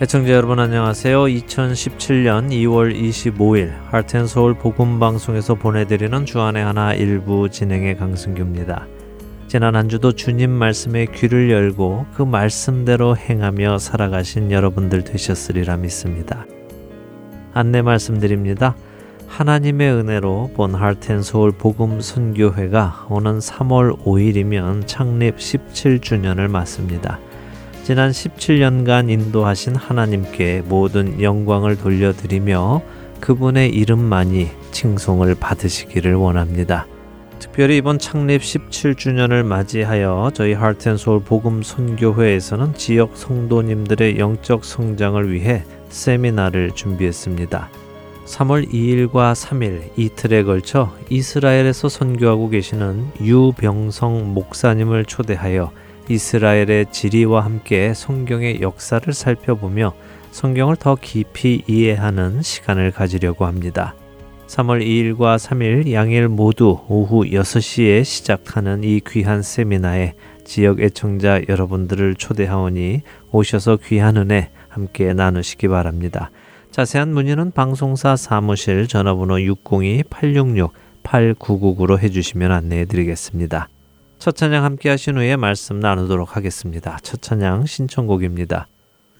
애청자 여러분 안녕하세요. 2017년 2월 25일 하트앤서울 복음방송에서 보내드리는 주안의 하나 일부 진행의 강승규입니다. 지난 한 주도 주님 말씀에 귀를 열고 그 말씀대로 행하며 살아가신 여러분들 되셨으리라 믿습니다. 안내 말씀드립니다. 하나님의 은혜로 본 하트앤서울 복음 선교회가 오는 3월 5일이면 창립 17주년을 맞습니다. 지난 17년간 인도하신 하나님께 모든 영광을 돌려드리며 그분의 이름만이 칭송을 받으시기를 원합니다. 특별히 이번 창립 17주년을 맞이하여 저희 하트앤소울 복음 선교회에서는 지역 성도님들의 영적 성장을 위해 세미나를 준비했습니다. 3월 2일과 3일 이틀에 걸쳐 이스라엘에서 선교하고 계시는 유병성 목사님을 초대하여 이스라엘의 지리와 함께 성경의 역사를 살펴보며 성경을 더 깊이 이해하는 시간을 가지려고 합니다. 3월 2일과 3일 양일 모두 오후 6시에 시작하는 이 귀한 세미나에 지역 애청자 여러분들을 초대하오니 오셔서 귀한 은혜 함께 나누시기 바랍니다. 자세한 문의는 방송사 사무실 전화번호 602-866-8999로 해주시면 안내해 드리겠습니다. 첫 찬양 함께 하신 후에 말씀 나누도록 하겠습니다. 첫 찬양 신청곡입니다.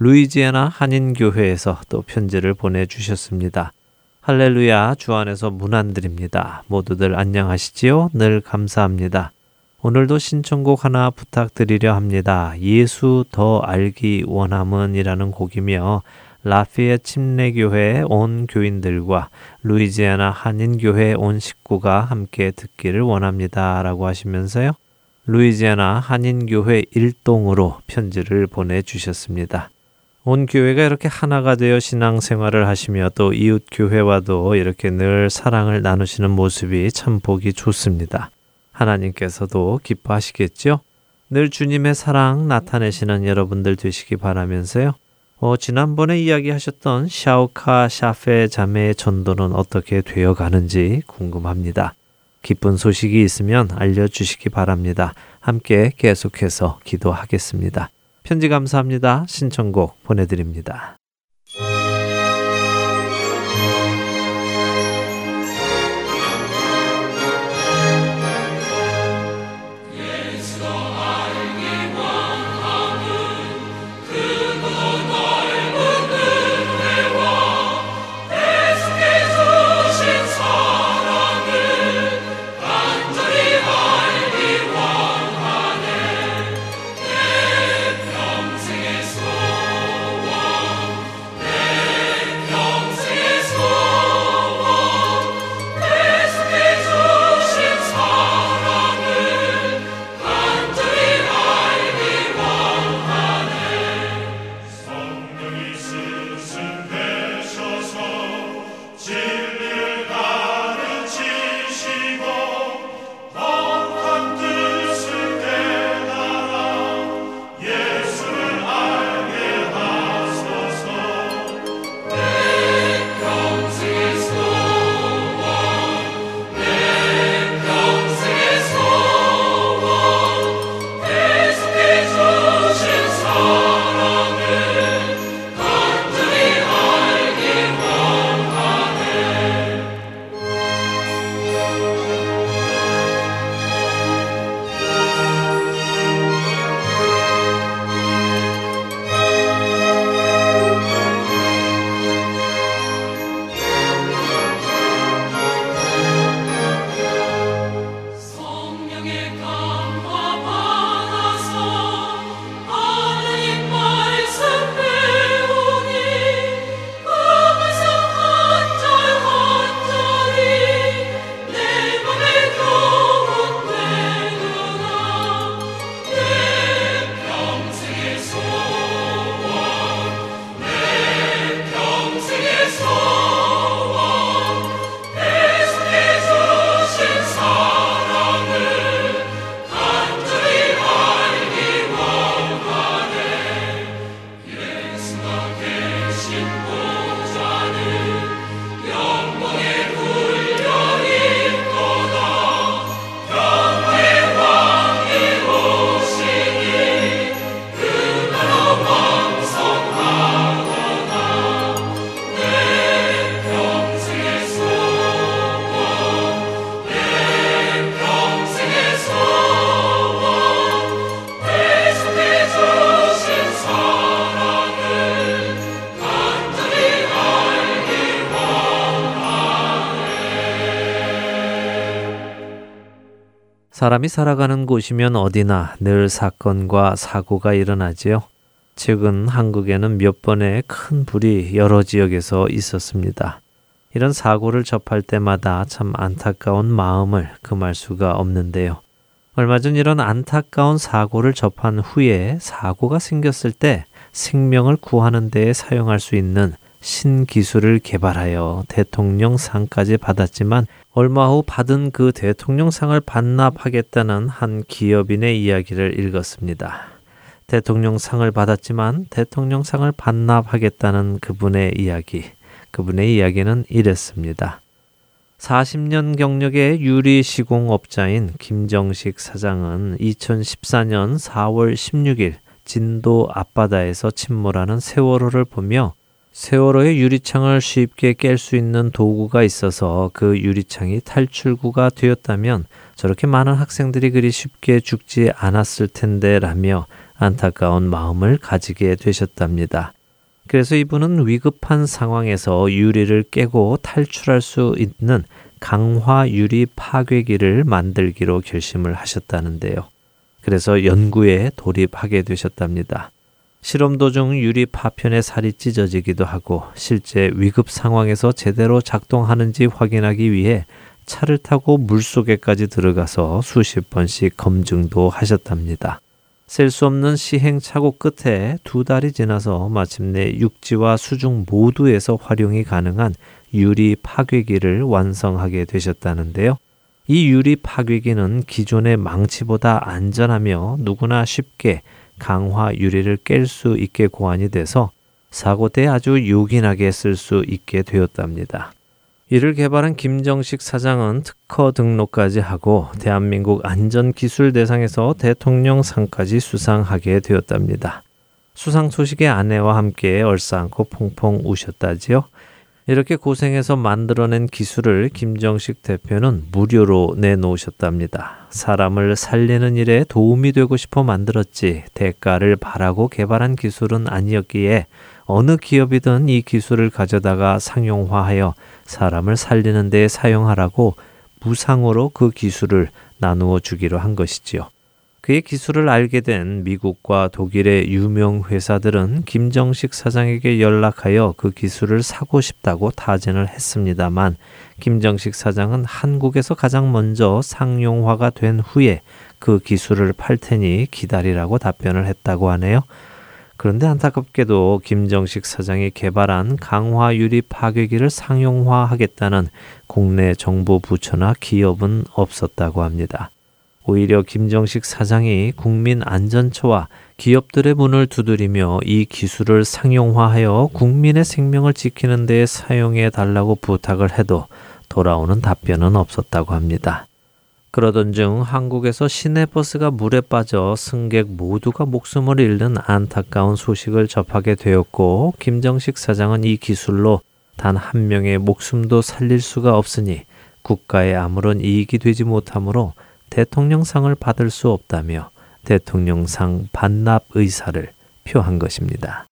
루이지애나 한인교회에서 또 편지를 보내주셨습니다. 할렐루야 주 안에서 문안드립니다. 모두들 안녕하시지요? 늘 감사합니다. 오늘도 신청곡 하나 부탁드리려 합니다. 예수 더 알기 원함은이라는 곡이며 라피에 침례교회 온 교인들과 루이지애나 한인교회 온 식구가 함께 듣기를 원합니다. 라고 하시면서요. 루이지아나 한인교회 일동으로 편지를 보내주셨습니다. 온 교회가 이렇게 하나가 되어 신앙생활을 하시며 또 이웃 교회와도 이렇게 늘 사랑을 나누시는 모습이 참 보기 좋습니다. 하나님께서도 기뻐하시겠죠? 늘 주님의 사랑 나타내시는 여러분들 되시기 바라면서요. 어, 지난번에 이야기하셨던 샤오카 샤페 자매의 전도는 어떻게 되어 가는지 궁금합니다. 기쁜 소식이 있으면 알려주시기 바랍니다. 함께 계속해서 기도하겠습니다. 편지 감사합니다. 신청곡 보내드립니다. 사람이 살아가는 곳이면 어디나 늘 사건과 사고가 일어나지요. 최근 한국에는 몇 번의 큰 불이 여러 지역에서 있었습니다. 이런 사고를 접할 때마다 참 안타까운 마음을 금할 수가 없는데요. 얼마 전 이런 안타까운 사고를 접한 후에 사고가 생겼을 때 생명을 구하는 데에 사용할 수 있는 신기술을 개발하여 대통령상까지 받았지만 얼마 후 받은 그 대통령상을 반납하겠다는 한 기업인의 이야기를 읽었습니다. 대통령상을 받았지만 대통령상을 반납하겠다는 그분의 이야기. 그분의 이야기는 이랬습니다. 40년 경력의 유리 시공업자인 김정식 사장은 2014년 4월 16일 진도 앞바다에서 침몰하는 세월호를 보며 세월호의 유리창을 쉽게 깰 수 있는 도구가 있어서 그 유리창이 탈출구가 되었다면 저렇게 많은 학생들이 그리 쉽게 죽지 않았을 텐데 라며 안타까운 마음을 가지게 되셨답니다. 그래서 이분은 위급한 상황에서 유리를 깨고 탈출할 수 있는 강화 유리 파괴기를 만들기로 결심을 하셨다는데요. 그래서 연구에 돌입하게 되셨답니다. 실험 도중 유리 파편의 살이 찢어지기도 하고 실제 위급 상황에서 제대로 작동하는지 확인하기 위해 차를 타고 물 속에까지 들어가서 수십 번씩 검증도 하셨답니다. 셀 수 없는 시행착오 끝에 두 달이 지나서 마침내 육지와 수중 모두에서 활용이 가능한 유리 파괴기를 완성하게 되셨다는데요. 이 유리 파괴기는 기존의 망치보다 안전하며 누구나 쉽게 강화 유리를 깰 수 있게 고안이 돼서 사고 때 아주 요긴하게 쓸 수 있게 되었답니다. 이를 개발한 김정식 사장은 특허 등록까지 하고 대한민국 안전기술 대상에서 대통령상까지 수상하게 되었답니다. 수상 소식에 아내와 함께 얼싸안고 퐁퐁 우셨다지요. 이렇게 고생해서 만들어낸 기술을 김정식 대표는 무료로 내놓으셨답니다. 사람을 살리는 일에 도움이 되고 싶어 만들었지 대가를 바라고 개발한 기술은 아니었기에 어느 기업이든 이 기술을 가져다가 상용화하여 사람을 살리는 데 사용하라고 무상으로 그 기술을 나누어 주기로 한 것이지요. 그의 기술을 알게 된 미국과 독일의 유명 회사들은 김정식 사장에게 연락하여 그 기술을 사고 싶다고 타진을 했습니다만 김정식 사장은 한국에서 가장 먼저 상용화가 된 후에 그 기술을 팔 테니 기다리라고 답변을 했다고 하네요. 그런데 안타깝게도 김정식 사장이 개발한 강화 유리 파괴기를 상용화하겠다는 국내 정부 부처나 기업은 없었다고 합니다. 오히려 김정식 사장이 국민 안전처와 기업들의 문을 두드리며 이 기술을 상용화하여 국민의 생명을 지키는 데 사용해 달라고 부탁을 해도 돌아오는 답변은 없었다고 합니다. 그러던 중 한국에서 시내버스가 물에 빠져 승객 모두가 목숨을 잃는 안타까운 소식을 접하게 되었고 김정식 사장은 이 기술로 단 한 명의 목숨도 살릴 수가 없으니 국가에 아무런 이익이 되지 못하므로 대통령상을 받을 수 없다며 대통령상 반납 의사를 표한 것입니다.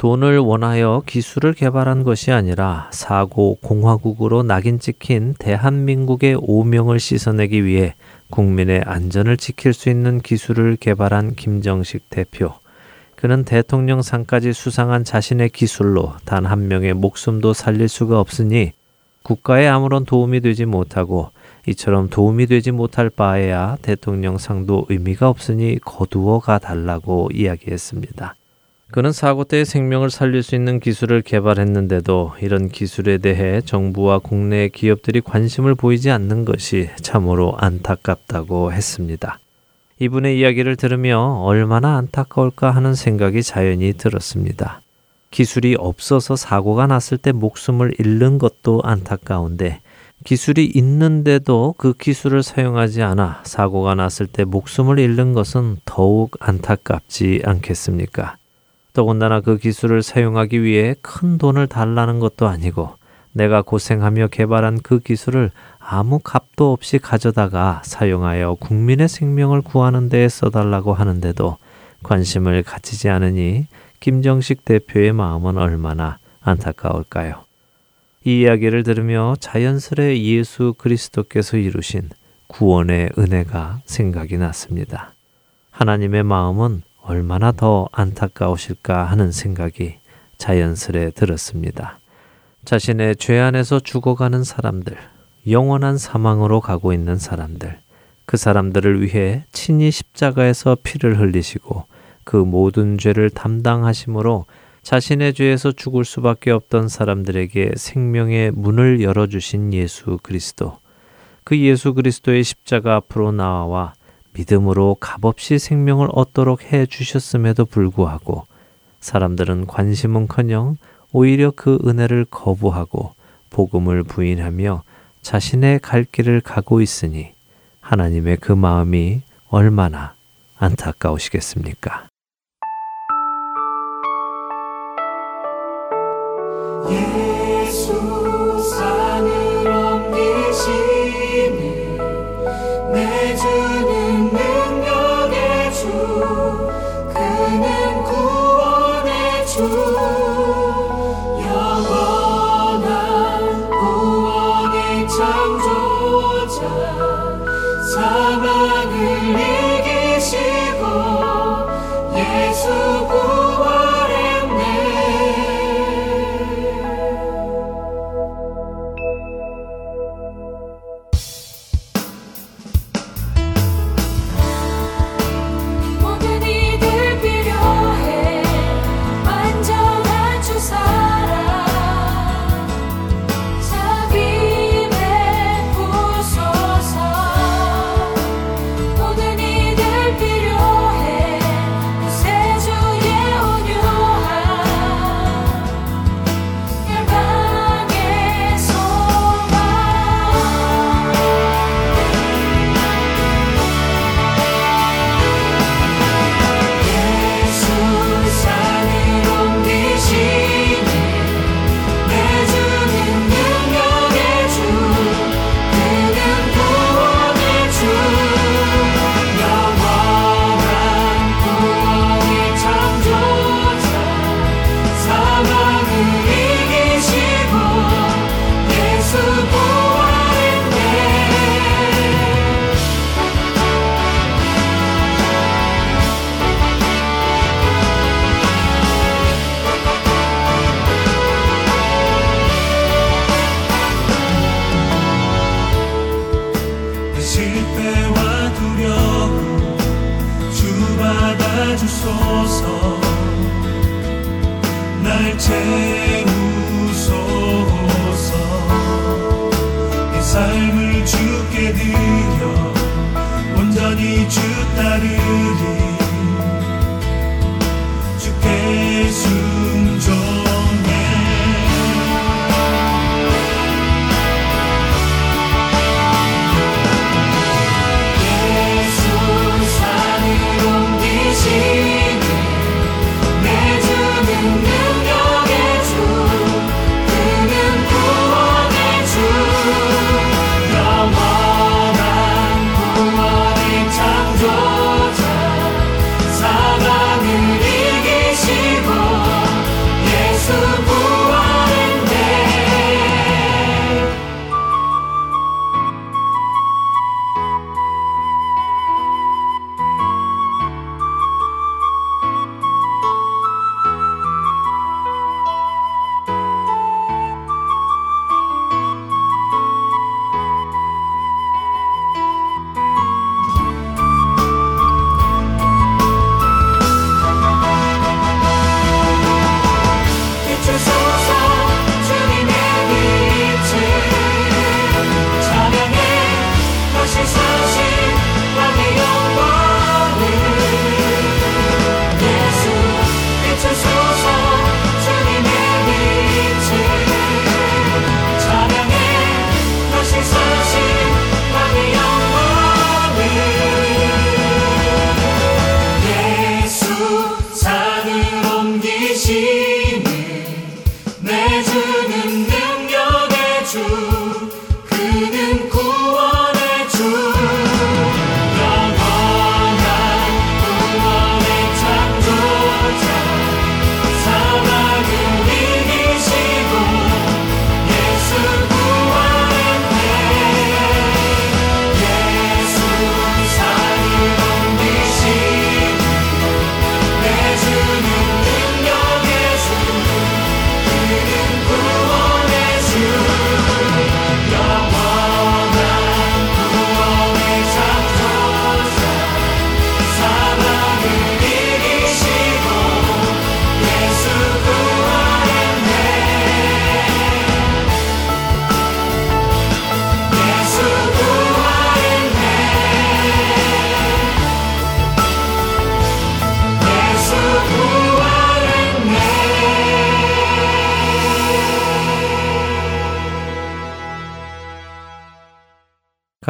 돈을 원하여 기술을 개발한 것이 아니라 사고 공화국으로 낙인 찍힌 대한민국의 오명을 씻어내기 위해 국민의 안전을 지킬 수 있는 기술을 개발한 김정식 대표. 그는 대통령 상까지 수상한 자신의 기술로 단 한 명의 목숨도 살릴 수가 없으니 국가에 아무런 도움이 되지 못하고 이처럼 도움이 되지 못할 바에야 대통령 상도 의미가 없으니 거두어 가 달라고 이야기했습니다. 그는 사고 때의 생명을 살릴 수 있는 기술을 개발했는데도 이런 기술에 대해 정부와 국내 기업들이 관심을 보이지 않는 것이 참으로 안타깝다고 했습니다. 이분의 이야기를 들으며 얼마나 안타까울까 하는 생각이 자연히 들었습니다. 기술이 없어서 사고가 났을 때 목숨을 잃는 것도 안타까운데 기술이 있는데도 그 기술을 사용하지 않아 사고가 났을 때 목숨을 잃는 것은 더욱 안타깝지 않겠습니까? 더군다나 그 기술을 사용하기 위해 큰 돈을 달라는 것도 아니고 내가 고생하며 개발한 그 기술을 아무 값도 없이 가져다가 사용하여 국민의 생명을 구하는 데 써달라고 하는데도 관심을 가지지 않으니 김정식 대표의 마음은 얼마나 안타까울까요? 이 이야기를 들으며 자연스레 예수 그리스도께서 이루신 구원의 은혜가 생각이 났습니다. 하나님의 마음은 얼마나 더 안타까우실까 하는 생각이 자연스레 들었습니다. 자신의 죄 안에서 죽어가는 사람들, 영원한 사망으로 가고 있는 사람들, 그 사람들을 위해 친히 십자가에서 피를 흘리시고 그 모든 죄를 담당하심으로 자신의 죄에서 죽을 수밖에 없던 사람들에게 생명의 문을 열어주신 예수 그리스도. 그 예수 그리스도의 십자가 앞으로 나와 믿음으로 값없이 생명을 얻도록 해 주셨음에도 불구하고 사람들은 관심은커녕 오히려 그 은혜를 거부하고 복음을 부인하며 자신의 갈 길을 가고 있으니 하나님의 그 마음이 얼마나 안타까우시겠습니까? 예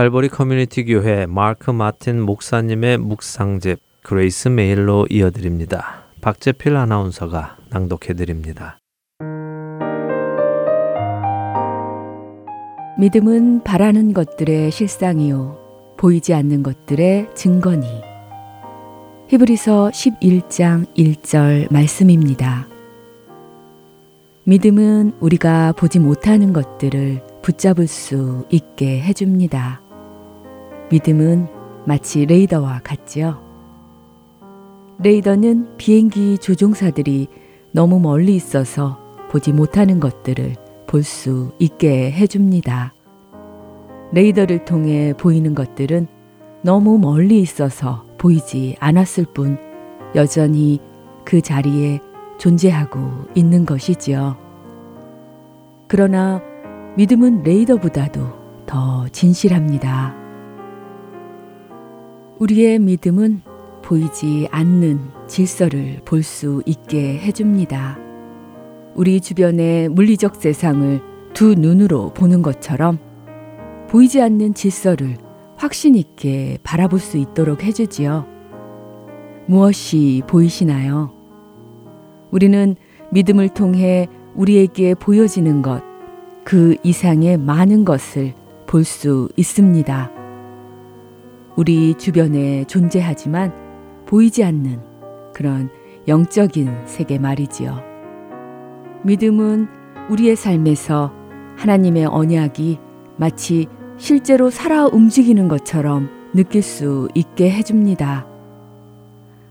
갈보리 커뮤니티 교회 마크 마틴 목사님의 묵상집 그레이스 메일로 이어드립니다. 박재필 아나운서가 낭독해 드립니다. 믿음은 바라는 것들의 실상이요 보이지 않는 것들의 증거니 히브리서 11장 1절 말씀입니다. 믿음은 우리가 보지 못하는 것들을 붙잡을 수 있게 해줍니다. 믿음은 마치 레이더와 같지요. 레이더는 비행기 조종사들이 너무 멀리 있어서 보지 못하는 것들을 볼 수 있게 해줍니다. 레이더를 통해 보이는 것들은 너무 멀리 있어서 보이지 않았을 뿐 여전히 그 자리에 존재하고 있는 것이지요. 그러나 믿음은 레이더보다도 더 진실합니다. 우리의 믿음은 보이지 않는 질서를 볼 수 있게 해줍니다. 우리 주변의 물리적 세상을 두 눈으로 보는 것처럼 보이지 않는 질서를 확신 있게 바라볼 수 있도록 해주지요. 무엇이 보이시나요? 우리는 믿음을 통해 우리에게 보여지는 것, 그 이상의 많은 것을 볼 수 있습니다. 우리 주변에 존재하지만 보이지 않는 그런 영적인 세계 말이지요. 믿음은 우리의 삶에서 하나님의 언약이 마치 실제로 살아 움직이는 것처럼 느낄 수 있게 해줍니다.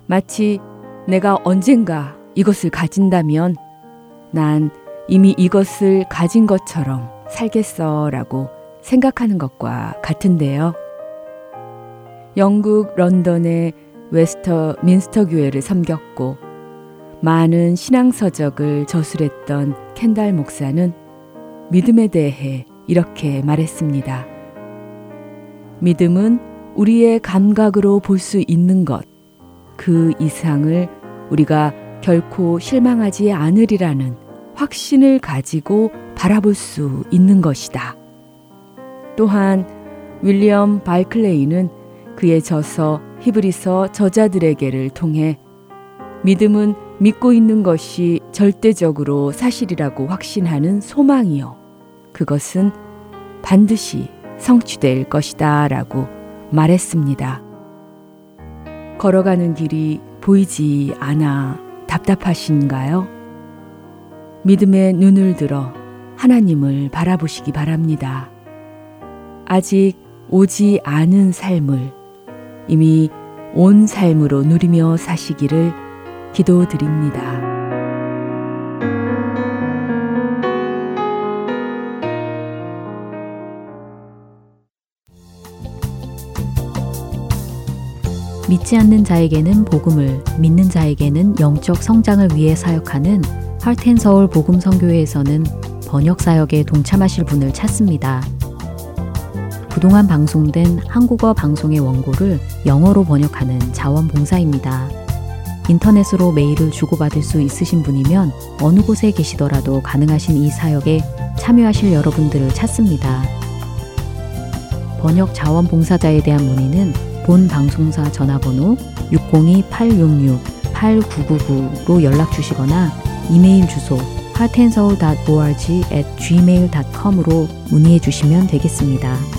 마치 내가 언젠가 이것을 가진다면 난 이미 이것을 가진 것처럼 살겠어 라고 생각하는 것과 같은데요. 영국 런던의 웨스터 민스터 교회를 섬겼고 많은 신앙 서적을 저술했던 켄달 목사는 믿음에 대해 이렇게 말했습니다. 믿음은 우리의 감각으로 볼 수 있는 것, 그 이상을 우리가 결코 실망하지 않으리라는 확신을 가지고 바라볼 수 있는 것이다. 또한 윌리엄 바이클레이는 그의 저서 히브리서 저자들에게를 통해 믿음은 믿고 있는 것이 절대적으로 사실이라고 확신하는 소망이요. 그것은 반드시 성취될 것이다 라고 말했습니다. 걸어가는 길이 보이지 않아 답답하신가요? 믿음의 눈을 들어 하나님을 바라보시기 바랍니다. 아직 오지 않은 삶을 이미 온 삶으로 누리며 사시기를 기도드립니다. 믿지 않는 자에게는 복음을, 믿는 자에게는 영적 성장을 위해 사역하는 할텐서울 복음성교회에서는 번역 사역에 동참하실 분을 찾습니다. 그동안 방송된 한국어 방송의 원고를 영어로 번역하는 자원봉사입니다. 인터넷으로 메일을 주고받을 수 있으신 분이면 어느 곳에 계시더라도 가능하신 이 사역에 참여하실 여러분들을 찾습니다. 번역 자원봉사자에 대한 문의는 본 방송사 전화번호 602-866-8999로 연락 주시거나 이메일 주소 heartandsoul.org at gmail.com으로 문의해 주시면 되겠습니다.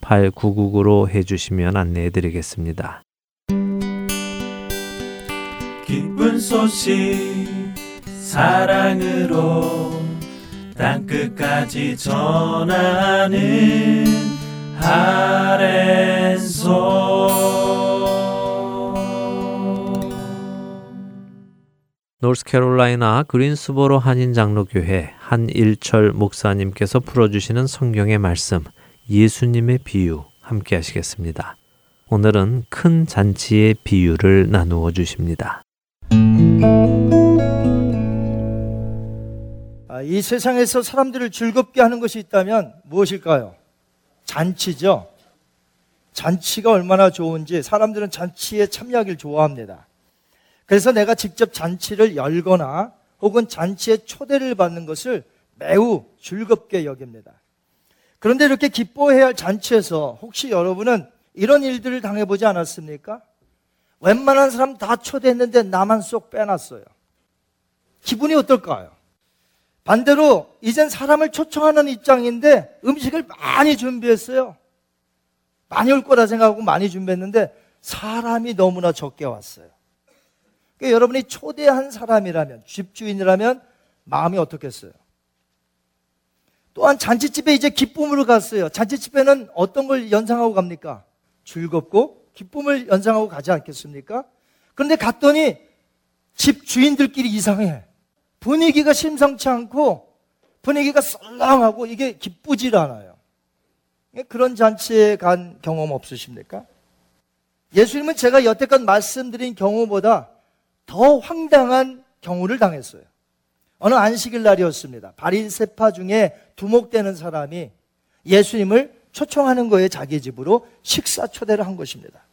8999로 해주시면 안내해 드리겠습니다. 기쁜 소식 사랑으로 땅끝까지 전하는 아랜소 노스캐롤라이나 그린스보로 한인 장로교회 한일철 목사님께서 풀어주시는 성경의 말씀, 예수님의 비유 함께 하시겠습니다. 오늘은 큰 잔치의 비유를 나누어 주십니다. 아, 이 세상에서 사람들을 즐겁게 하는 것이 있다면 무엇일까요? 잔치죠. 잔치가 얼마나 좋은지 사람들은 잔치에 참여하길 좋아합니다. 그래서 내가 직접 잔치를 열거나 혹은 잔치에 초대를 받는 것을 매우 즐겁게 여깁니다. 그런데 이렇게 기뻐해야 할 잔치에서 혹시 여러분은 이런 일들을 당해보지 않았습니까? 웬만한 사람 다 초대했는데 나만 쏙 빼놨어요. 기분이 어떨까요? 반대로 이젠 사람을 초청하는 입장인데 음식을 많이 준비했어요. 많이 올 거라 생각하고 많이 준비했는데 사람이 너무나 적게 왔어요. 그러니까 여러분이 초대한 사람이라면, 집주인이라면 마음이 어떻겠어요? 또한 잔치집에 이제 기쁨으로 갔어요. 잔치집에는 어떤 걸 연상하고 갑니까? 즐겁고 기쁨을 연상하고 가지 않겠습니까? 그런데 갔더니 집 주인들끼리 이상해. 분위기가 심상치 않고 분위기가 썰렁하고 이게 기쁘질 않아요. 그런 잔치에 간 경험 없으십니까? 예수님은 제가 여태껏 말씀드린 경우보다 더 황당한 경우를 당했어요. 어느 안식일 날이었습니다. 바리세파 중에 두목되는 사람이 예수님을 초청하는 거에 자기 집으로 식사 초대를 한 것입니다.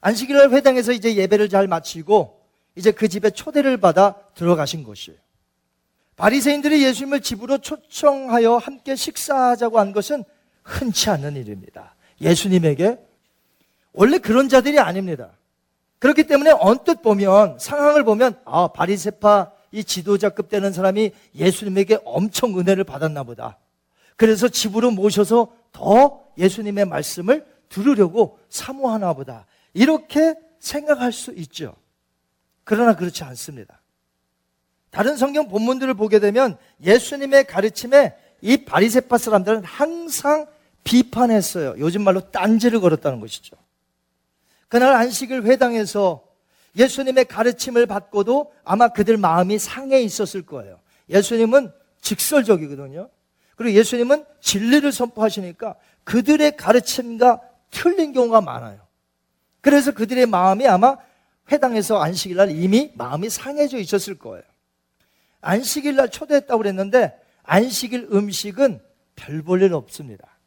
안식일 날 회당에서 이제 예배를 잘 마치고 이제 그 집에 초대를 받아 들어가신 것이에요. 바리새인들이 예수님을 집으로 초청하여 함께 식사하자고 한 것은 흔치 않은 일입니다. 예수님에게 원래 그런 자들이 아닙니다. 그렇기 때문에 언뜻 보면 상황을 보면 아 바리세파 이 지도자급 되는 사람이 예수님에게 엄청 은혜를 받았나 보다. 그래서 집으로 모셔서 더 예수님의 말씀을 들으려고 사모하나 보다. 이렇게 생각할 수 있죠. 그러나 그렇지 않습니다. 다른 성경 본문들을 보게 되면 예수님의 가르침에 이 바리세파 사람들은 항상 비판했어요. 요즘 말로 딴지를 걸었다는 것이죠. 그날 안식일 회당에서 예수님의 가르침을 받고도 아마 그들 마음이 상해 있었을 거예요. 예수님은 직설적이거든요. 그리고 예수님은 진리를 선포하시니까 그들의 가르침과 틀린 경우가 많아요. 그래서 그들의 마음이 아마 회당에서 안식일 날 이미 마음이 상해져 있었을 거예요. 안식일 날 초대했다고 그랬는데 안식일 음식은 별 볼 일 없습니다.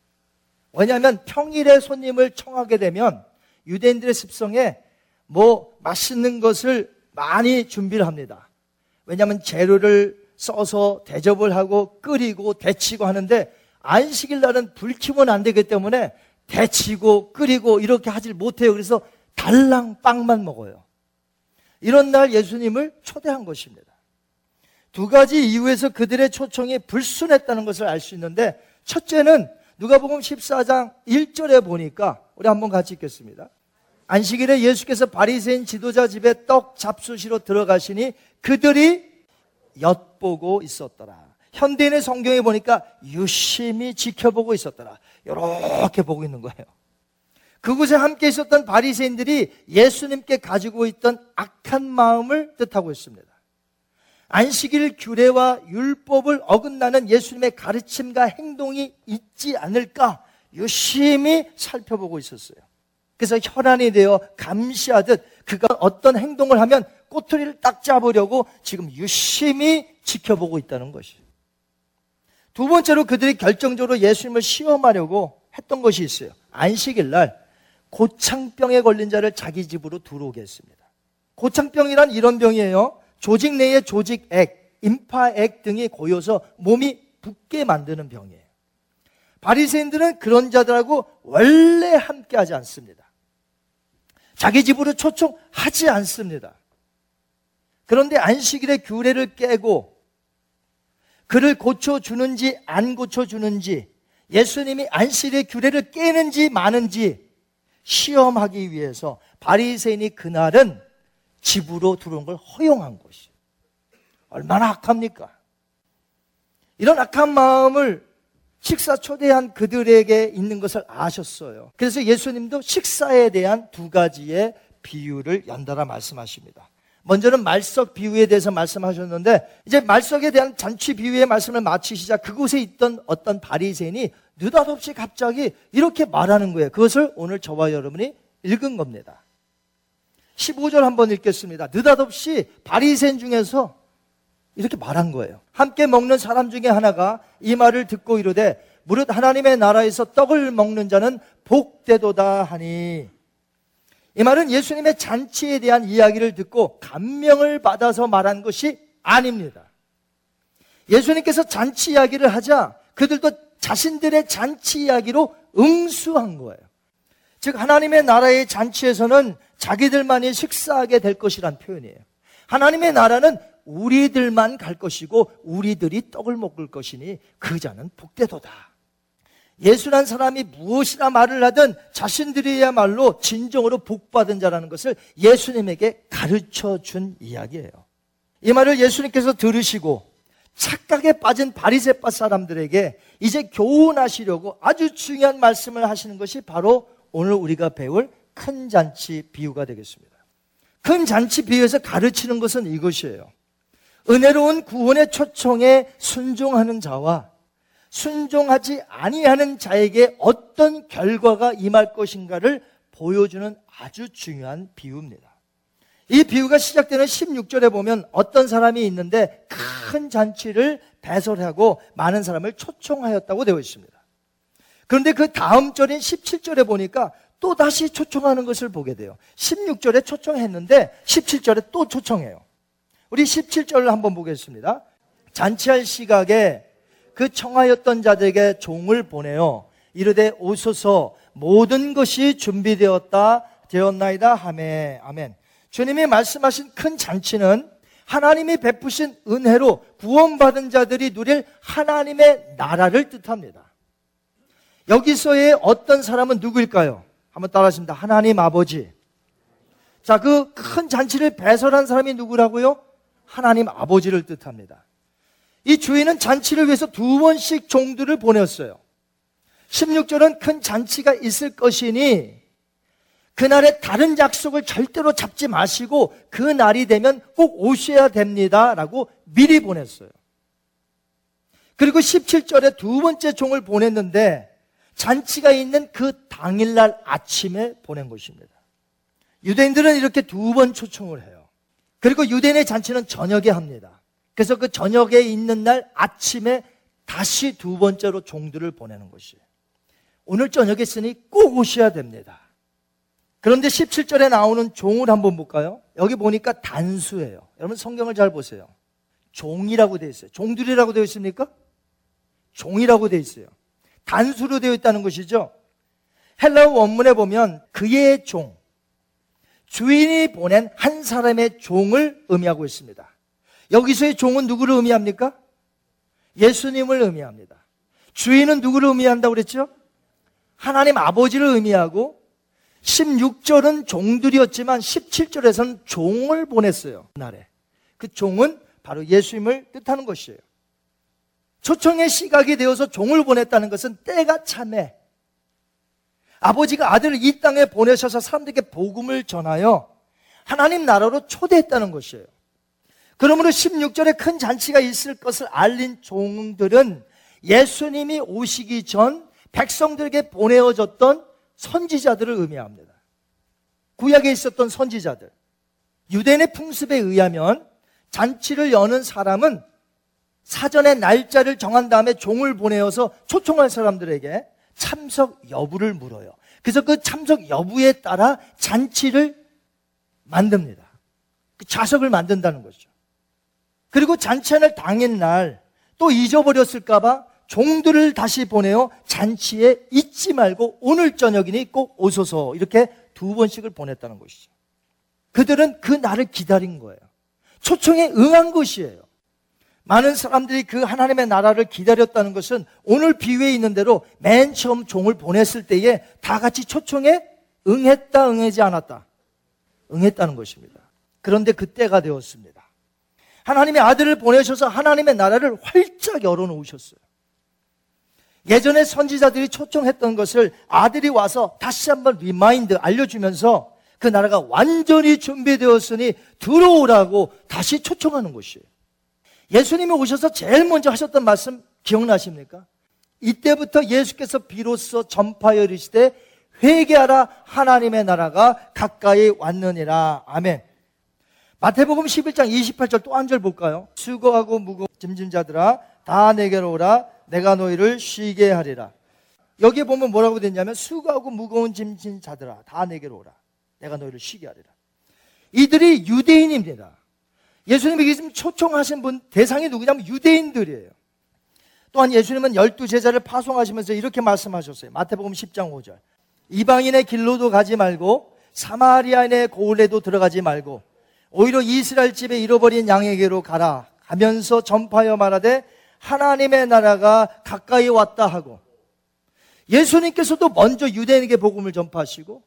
왜냐하면 평일에 손님을 청하게 되면 유대인들의 습성에 뭐 맛있는 것을 많이 준비를 합니다. 왜냐하면 재료를 써서 대접을 하고 끓이고 데치고 하는데 안식일 날은 불 켜면 안 되기 때문에 데치고 끓이고 이렇게 하질 못해요. 그래서 달랑 빵만 먹어요. 이런 날 예수님을 초대한 것입니다. 두 가지 이유에서 그들의 초청이 불순했다는 것을 알 수 있는데 첫째는 누가복음 14장 1절에 보니까 우리 한번 같이 읽겠습니다. 안식일에 예수께서 바리새인 지도자 집에 떡 잡수시러 들어가시니 그들이 엿보고 있었더라. 현대인의 성경에 보니까 유심히 지켜보고 있었더라. 이렇게 보고 있는 거예요. 그곳에 함께 있었던 바리새인들이 예수님께 가지고 있던 악한 마음을 뜻하고 있습니다. 안식일 규례와 율법을 어긋나는 예수님의 가르침과 행동이 있지 않을까 유심히 살펴보고 있었어요. 그래서 혈안이 되어 감시하듯 그가 어떤 행동을 하면 꼬투리를 딱 잡으려고 지금 유심히 지켜보고 있다는 것이. 두 번째로 그들이 결정적으로 예수님을 시험하려고 했던 것이 있어요. 안식일 날 고창병에 걸린 자를 자기 집으로 들어오게 했습니다. 고창병이란 이런 병이에요. 조직 내에 조직액, 임파액 등이 고여서 몸이 붓게 만드는 병이에요. 바리새인들은 그런 자들하고 원래 함께하지 않습니다. 자기 집으로 초청하지 않습니다. 그런데 안식일의 규례를 깨고 그를 고쳐주는지 안 고쳐주는지 예수님이 안식일의 규례를 깨는지 마는지 시험하기 위해서 바리새인이 그날은 집으로 들어온 걸 허용한 것이 얼마나 악합니까? 이런 악한 마음을 식사 초대한 그들에게 있는 것을 아셨어요. 그래서 예수님도 식사에 대한 두 가지의 비유를 연달아 말씀하십니다. 먼저는 말석 비유에 대해서 말씀하셨는데 이제 말석에 대한 잔치 비유의 말씀을 마치시자 그곳에 있던 어떤 바리새인이 느닷없이 갑자기 이렇게 말하는 거예요. 그것을 오늘 저와 여러분이 읽은 겁니다. 15절 한번 읽겠습니다. 느닷없이 바리새인 중에서 이렇게 말한 거예요. 함께 먹는 사람 중에 하나가 이 말을 듣고 이르되 무릇 하나님의 나라에서 떡을 먹는 자는 복되도다 하니 이 말은 예수님의 잔치에 대한 이야기를 듣고 감명을 받아서 말한 것이 아닙니다. 예수님께서 잔치 이야기를 하자 그들도 자신들의 잔치 이야기로 응수한 거예요. 즉 하나님의 나라의 잔치에서는 자기들만이 식사하게 될 것이란 표현이에요. 하나님의 나라는 우리들만 갈 것이고 우리들이 떡을 먹을 것이니 그 자는 복되도다. 예수란 사람이 무엇이나 말을 하든 자신들이야말로 진정으로 복받은 자라는 것을 예수님에게 가르쳐 준 이야기예요. 이 말을 예수님께서 들으시고 착각에 빠진 바리새파 사람들에게 이제 교훈하시려고 아주 중요한 말씀을 하시는 것이 바로 오늘 우리가 배울 큰 잔치 비유가 되겠습니다. 큰 잔치 비유에서 가르치는 것은 이것이에요. 은혜로운 구원의 초청에 순종하는 자와 순종하지 아니하는 자에게 어떤 결과가 임할 것인가를 보여주는 아주 중요한 비유입니다. 이 비유가 시작되는 16절에 보면 어떤 사람이 있는데 큰 잔치를 배설하고 많은 사람을 초청하였다고 되어 있습니다. 그런데 그 다음 절인 17절에 보니까 또 다시 초청하는 것을 보게 돼요. 16절에 초청했는데 17절에 또 초청해요. 우리 17절을 한번 보겠습니다. 잔치할 시각에 그 청하였던 자들에게 종을 보내어 이르되 오소서 모든 것이 준비되었다 되었나이다 하매 아멘. 주님이 말씀하신 큰 잔치는 하나님이 베푸신 은혜로 구원받은 자들이 누릴 하나님의 나라를 뜻합니다. 여기서의 어떤 사람은 누구일까요? 한번 따라하십니다. 하나님 아버지. 자, 그 큰 잔치를 배설한 사람이 누구라고요? 하나님 아버지를 뜻합니다. 이 주인은 잔치를 위해서 두 번씩 종들을 보냈어요. 16절은 큰 잔치가 있을 것이니 그날에 다른 약속을 절대로 잡지 마시고 그 날이 되면 꼭 오셔야 됩니다. 라고 미리 보냈어요. 그리고 17절에 두 번째 종을 보냈는데 잔치가 있는 그 당일날 아침에 보낸 것입니다. 유대인들은 이렇게 두 번 초청을 해요. 그리고 유대인의 잔치는 저녁에 합니다. 그래서 그 저녁에 있는 날 아침에 다시 두 번째로 종들을 보내는 것이에요. 오늘 저녁에 쓰니 꼭 오셔야 됩니다. 그런데 17절에 나오는 종을 한번 볼까요? 여기 보니까 단수예요. 여러분 성경을 잘 보세요. 종이라고 되어 있어요. 종들이라고 되어 있습니까? 종이라고 되어 있어요. 단수로 되어 있다는 것이죠. 헬라어 원문에 보면 그의 종, 주인이 보낸 한 사람의 종을 의미하고 있습니다. 여기서의 종은 누구를 의미합니까? 예수님을 의미합니다. 주인은 누구를 의미한다고 그랬죠? 하나님 아버지를 의미하고 16절은 종들이었지만 17절에서는 종을 보냈어요. 그날에. 그 종은 바로 예수님을 뜻하는 것이에요. 초청의 시각이 되어서 종을 보냈다는 것은 때가 참해. 아버지가 아들을 이 땅에 보내셔서 사람들에게 복음을 전하여 하나님 나라로 초대했다는 것이에요. 그러므로 16절에 큰 잔치가 있을 것을 알린 종들은 예수님이 오시기 전 백성들에게 보내어졌던 선지자들을 의미합니다. 구약에 있었던 선지자들. 유대인의 풍습에 의하면 잔치를 여는 사람은 사전에 날짜를 정한 다음에 종을 보내어서 초청할 사람들에게 참석 여부를 물어요. 그래서 그 참석 여부에 따라 잔치를 만듭니다. 그 좌석을 만든다는 거죠. 그리고 잔치하는 당일 날 또 잊어버렸을까봐 종들을 다시 보내어 잔치에 잊지 말고 오늘 저녁이니 꼭 오소서 이렇게 두 번씩을 보냈다는 것이죠. 그들은 그 날을 기다린 거예요. 초청에 응한 것이에요. 많은 사람들이 그 하나님의 나라를 기다렸다는 것은 오늘 비유에 있는 대로 맨 처음 종을 보냈을 때에 다 같이 초청에 응했다, 응하지 않았다. 응했다는 것입니다. 그런데 그때가 되었습니다. 하나님의 아들을 보내셔서 하나님의 나라를 활짝 열어놓으셨어요. 예전에 선지자들이 초청했던 것을 아들이 와서 다시 한번 remind 알려주면서 그 나라가 완전히 준비되었으니 들어오라고 다시 초청하는 것이에요. 예수님이 오셔서 제일 먼저 하셨던 말씀 기억나십니까? 이때부터 예수께서 비로소 전파하여 이르시되 회개하라 하나님의 나라가 가까이 왔느니라. 아멘. 마태복음 11장 28절 또 한 절 볼까요? 수고하고 무거운 짐진 자들아 다 내게로 오라 내가 너희를 쉬게 하리라. 여기에 보면 뭐라고 됐냐면 수고하고 무거운 짐진 자들아 다 내게로 오라 내가 너희를 쉬게 하리라. 이들이 유대인입니다. 예수님이 지금 초청하신 분 대상이 누구냐면 유대인들이에요. 또한 예수님은 열두 제자를 파송하시면서 이렇게 말씀하셨어요. 마태복음 10장 5절. 이방인의 길로도 가지 말고 사마리아인의 고을에도 들어가지 말고 오히려 이스라엘 집에 잃어버린 양에게로 가라. 가면서 전파하여 말하되 하나님의 나라가 가까이 왔다 하고 예수님께서도 먼저 유대인에게 복음을 전파하시고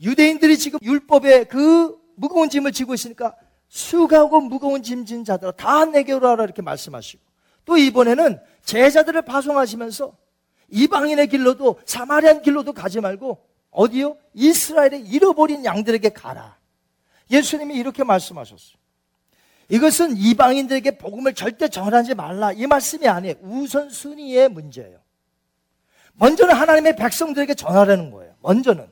유대인들이 지금 율법에 그 무거운 짐을 지고 있으니까 수가고 무거운 짐진 자들아 다 내게로 하라 이렇게 말씀하시고 또 이번에는 제자들을 파송하시면서 이방인의 길로도 사마리안 길로도 가지 말고 어디요? 이스라엘의 잃어버린 양들에게 가라. 예수님이 이렇게 말씀하셨어요. 이것은 이방인들에게 복음을 절대 전하지 말라. 이 말씀이 아니에요. 우선순위의 문제예요. 먼저는 하나님의 백성들에게 전하라는 거예요. 먼저는.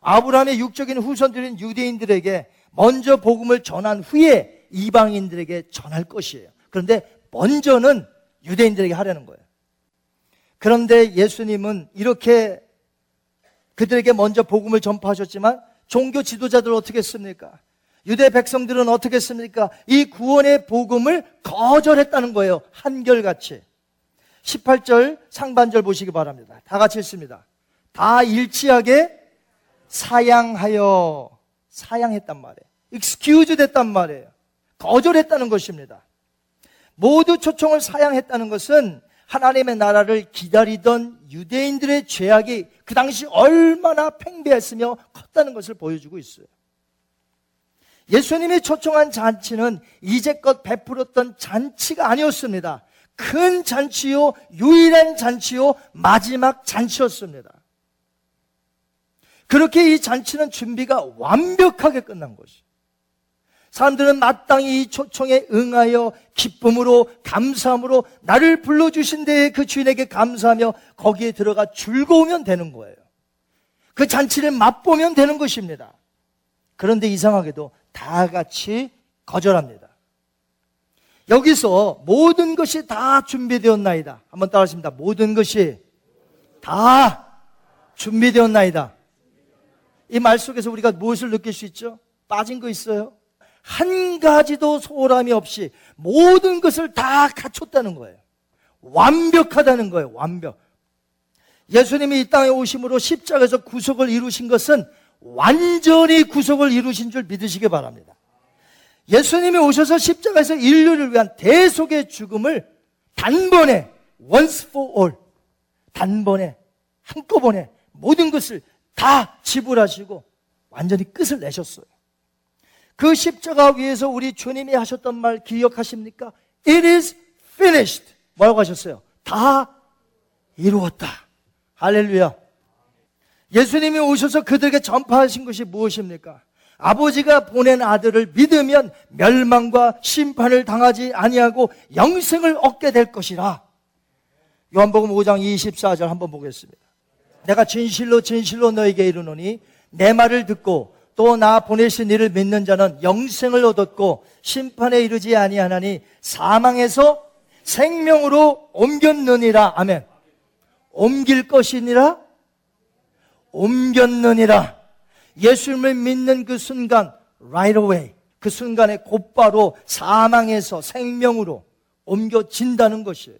아브라함의 육적인 후손들인 유대인들에게 먼저 복음을 전한 후에 이방인들에게 전할 것이에요. 그런데 먼저는 유대인들에게 하려는 거예요. 그런데 예수님은 이렇게 그들에게 먼저 복음을 전파하셨지만 종교 지도자들 어떻게 했습니까? 유대 백성들은 어떻게 했습니까? 이 구원의 복음을 거절했다는 거예요. 한결같이. 18절 상반절 보시기 바랍니다. 다 같이 읽습니다. 다 일치하게 사양하여 사양했단 말이에요. Excuse 됐단 말이에요. 거절했다는 것입니다. 모두 초청을 사양했다는 것은 하나님의 나라를 기다리던 유대인들의 죄악이 그 당시 얼마나 팽배했으며 컸다는 것을 보여주고 있어요. 예수님이 초청한 잔치는 이제껏 베풀었던 잔치가 아니었습니다. 큰 잔치요, 유일한 잔치요, 마지막 잔치였습니다. 그렇게 이 잔치는 준비가 완벽하게 끝난 것이. 사람들은 마땅히 이 초청에 응하여 기쁨으로 감사함으로 나를 불러주신 데에 그 주인에게 감사하며 거기에 들어가 즐거우면 되는 거예요. 그 잔치를 맛보면 되는 것입니다. 그런데 이상하게도 다 같이 거절합니다. 여기서 모든 것이 다 준비되었나이다. 한번 따라하십니다. 모든 것이 다 준비되었나이다. 이 말 속에서 우리가 무엇을 느낄 수 있죠? 빠진 거 있어요? 한 가지도 소홀함이 없이 모든 것을 다 갖췄다는 거예요. 완벽하다는 거예요. 완벽. 예수님이 이 땅에 오심으로 십자가에서 구속을 이루신 것은 완전히 구속을 이루신 줄 믿으시기 바랍니다. 예수님이 오셔서 십자가에서 인류를 위한 대속의 죽음을 단번에 once for all 단번에 한꺼번에 모든 것을 다 지불하시고 완전히 끝을 내셨어요. 그 십자가 위에서 우리 주님이 하셨던 말 기억하십니까? It is finished. 뭐라고 하셨어요? 다 이루었다. 할렐루야. 예수님이 오셔서 그들에게 전파하신 것이 무엇입니까? 아버지가 보낸 아들을 믿으면 멸망과 심판을 당하지 아니하고 영생을 얻게 될 것이라. 요한복음 5장 24절 한번 보겠습니다. 내가 진실로 진실로 너에게 이르노니 내 말을 듣고 또 나 보내신 이를 믿는 자는 영생을 얻었고 심판에 이르지 아니하나니 사망에서 생명으로 옮겼느니라. 아멘. 옮길 것이니라 옮겼느니라. 예수님을 믿는 그 순간, right away. 그 순간에 곧바로 사망에서 생명으로 옮겨진다는 것이에요.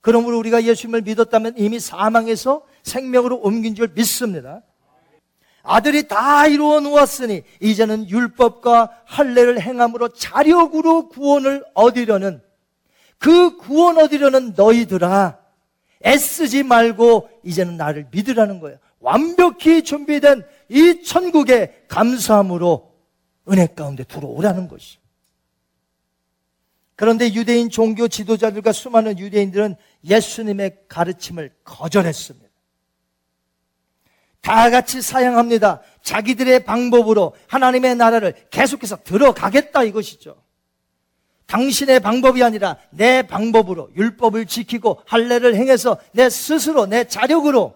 그러므로 우리가 예수님을 믿었다면 이미 사망에서 생명으로 옮긴 줄 믿습니다. 아들이 다 이루어 놓았으니 이제는 율법과 할례를 행함으로 자력으로 구원을 얻으려는 그 구원 얻으려는 너희들아 애쓰지 말고 이제는 나를 믿으라는 거예요. 완벽히 준비된 이 천국에 감사함으로 은혜 가운데 들어오라는 것이. 그런데 유대인 종교 지도자들과 수많은 유대인들은 예수님의 가르침을 거절했습니다. 다 같이 사양합니다. 자기들의 방법으로 하나님의 나라를 계속해서 들어가겠다 이것이죠. 당신의 방법이 아니라 내 방법으로 율법을 지키고 할례를 행해서 내 스스로 내 자력으로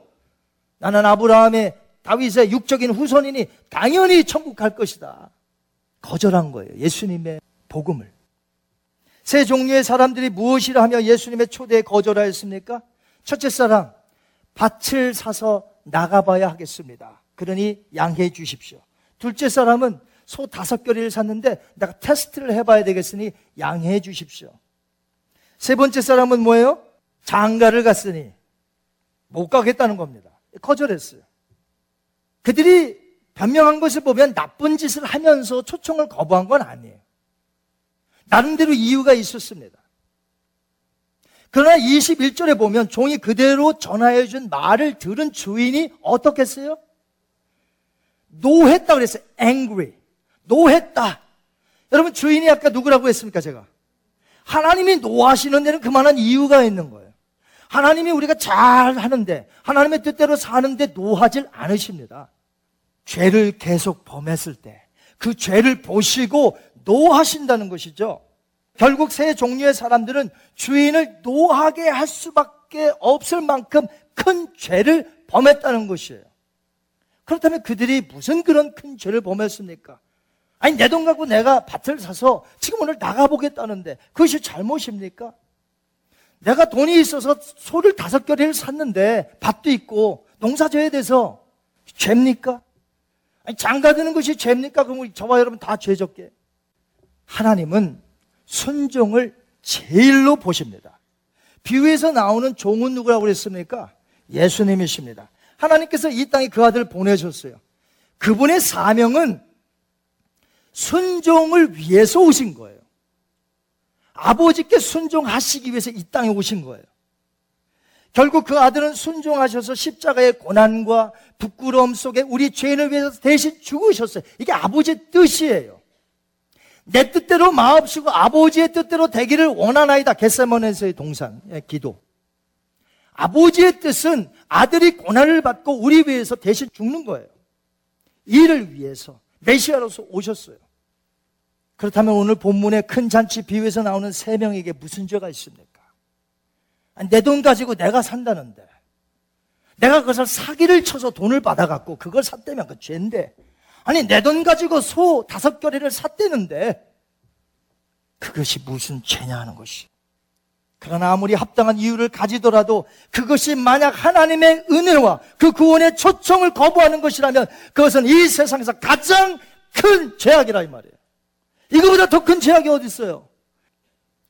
나는 아브라함의 다윗의 육적인 후손이니 당연히 천국 갈 것이다. 거절한 거예요. 예수님의 복음을. 세 종류의 사람들이 무엇이라 하며 예수님의 초대에 거절하였습니까? 첫째 사람, 밭을 사서 나가봐야 하겠습니다. 그러니 양해해 주십시오. 둘째 사람은 소 다섯 결의를 샀는데 내가 테스트를 해봐야 되겠으니 양해해 주십시오. 세 번째 사람은 뭐예요? 장가를 갔으니 못 가겠다는 겁니다. 거절했어요. 그들이 변명한 것을 보면 나쁜 짓을 하면서 초청을 거부한 건 아니에요. 나름대로 이유가 있었습니다. 그러나 21절에 보면 종이 그대로 전하여 준 말을 들은 주인이 어떻겠어요? 노했다 그랬어요. angry. 노했다. 여러분 주인이 아까 누구라고 했습니까 제가? 하나님이 노하시는 데는 그만한 이유가 있는 거예요. 하나님이 우리가 잘 하는데 하나님의 뜻대로 사는데 노하질 않으십니다. 죄를 계속 범했을 때 그 죄를 보시고 노하신다는 것이죠. 결국 세 종류의 사람들은 주인을 노하게 할 수밖에 없을 만큼 큰 죄를 범했다는 것이에요. 그렇다면 그들이 무슨 그런 큰 죄를 범했습니까? 아니, 내 돈 갖고 내가 밭을 사서 지금 오늘 나가보겠다는데 그것이 잘못입니까? 내가 돈이 있어서 소를 다섯 결의를 샀는데 밭도 있고 농사져야 돼서 죄입니까? 아니, 장가 드는 것이 죄입니까? 그럼 저와 여러분 다 죄적게. 하나님은 순종을 제일로 보십니다. 비유에서 나오는 종은 누구라고 그랬습니까? 예수님이십니다. 하나님께서 이 땅에 그 아들을 보내셨어요. 그분의 사명은 순종을 위해서 오신 거예요. 아버지께 순종하시기 위해서 이 땅에 오신 거예요. 결국 그 아들은 순종하셔서 십자가의 고난과 부끄러움 속에 우리 죄인을 위해서 대신 죽으셨어요. 이게 아버지의 뜻이에요. 내 뜻대로 마옵시고 아버지의 뜻대로 되기를 원하나이다. 겟세먼에서의 동산, 의 예, 기도. 아버지의 뜻은 아들이 고난을 받고 우리 위해서 대신 죽는 거예요. 이를 위해서 메시아로서 오셨어요. 그렇다면 오늘 본문의 큰 잔치 비유에서 나오는 세 명에게 무슨 죄가 있습니까? 내 돈 가지고 내가 산다는데 내가 그것을 사기를 쳐서 돈을 받아갖고 그걸 샀다면 그 죄인데 아니 내 돈 가지고 소 다섯 결의를 샀대는데 그것이 무슨 죄냐 하는 것이 그러나 아무리 합당한 이유를 가지더라도 그것이 만약 하나님의 은혜와 그 구원의 초청을 거부하는 것이라면 그것은 이 세상에서 가장 큰 죄악이라 이 말이에요. 이거보다 더 큰 죄악이 어디 있어요?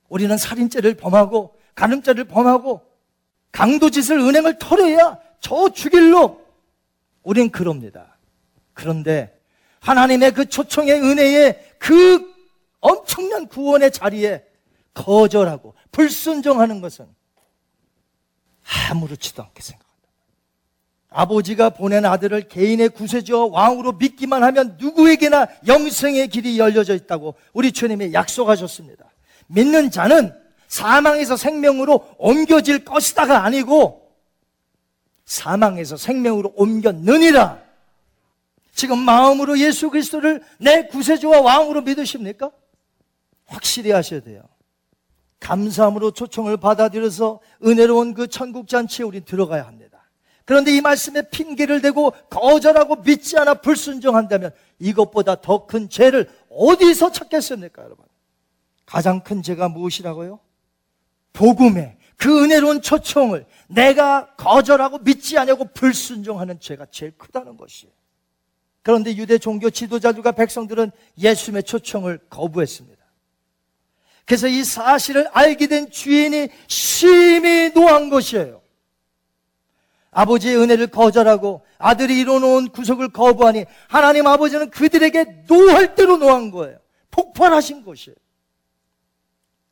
우리는 살인죄를 범하고 간음죄를 범하고 강도짓을 은행을 털어야 저 죽일로 우린 그럽니다. 그런데 하나님의 그 초청의 은혜에 그 엄청난 구원의 자리에 거절하고 불순종하는 것은 아무렇지도 않게 생각한다. 아버지가 보낸 아들을 개인의 구세주와 왕으로 믿기만 하면 누구에게나 영생의 길이 열려져 있다고 우리 주님이 약속하셨습니다. 믿는 자는 사망에서 생명으로 옮겨질 것이다가 아니고 사망에서 생명으로 옮겼느니라. 지금 마음으로 예수 그리스도를 내 구세주와 왕으로 믿으십니까? 확실히 하셔야 돼요. 감사함으로 초청을 받아들여서 은혜로운 그 천국 잔치에 우리 들어가야 합니다. 그런데 이 말씀에 핑계를 대고 거절하고 믿지 않아 불순종한다면 이것보다 더 큰 죄를 어디서 찾겠습니까, 여러분? 가장 큰 죄가 무엇이라고요? 복음의 그 은혜로운 초청을 내가 거절하고 믿지 않고 불순종하는 죄가 제일 크다는 것이에요. 그런데 유대 종교 지도자들과 백성들은 예수님의 초청을 거부했습니다. 그래서 이 사실을 알게 된 주인이 심히 노한 것이에요. 아버지의 은혜를 거절하고 아들이 이뤄놓은 구속을 거부하니 하나님 아버지는 그들에게 노할 대로 노한 거예요. 폭발하신 것이에요.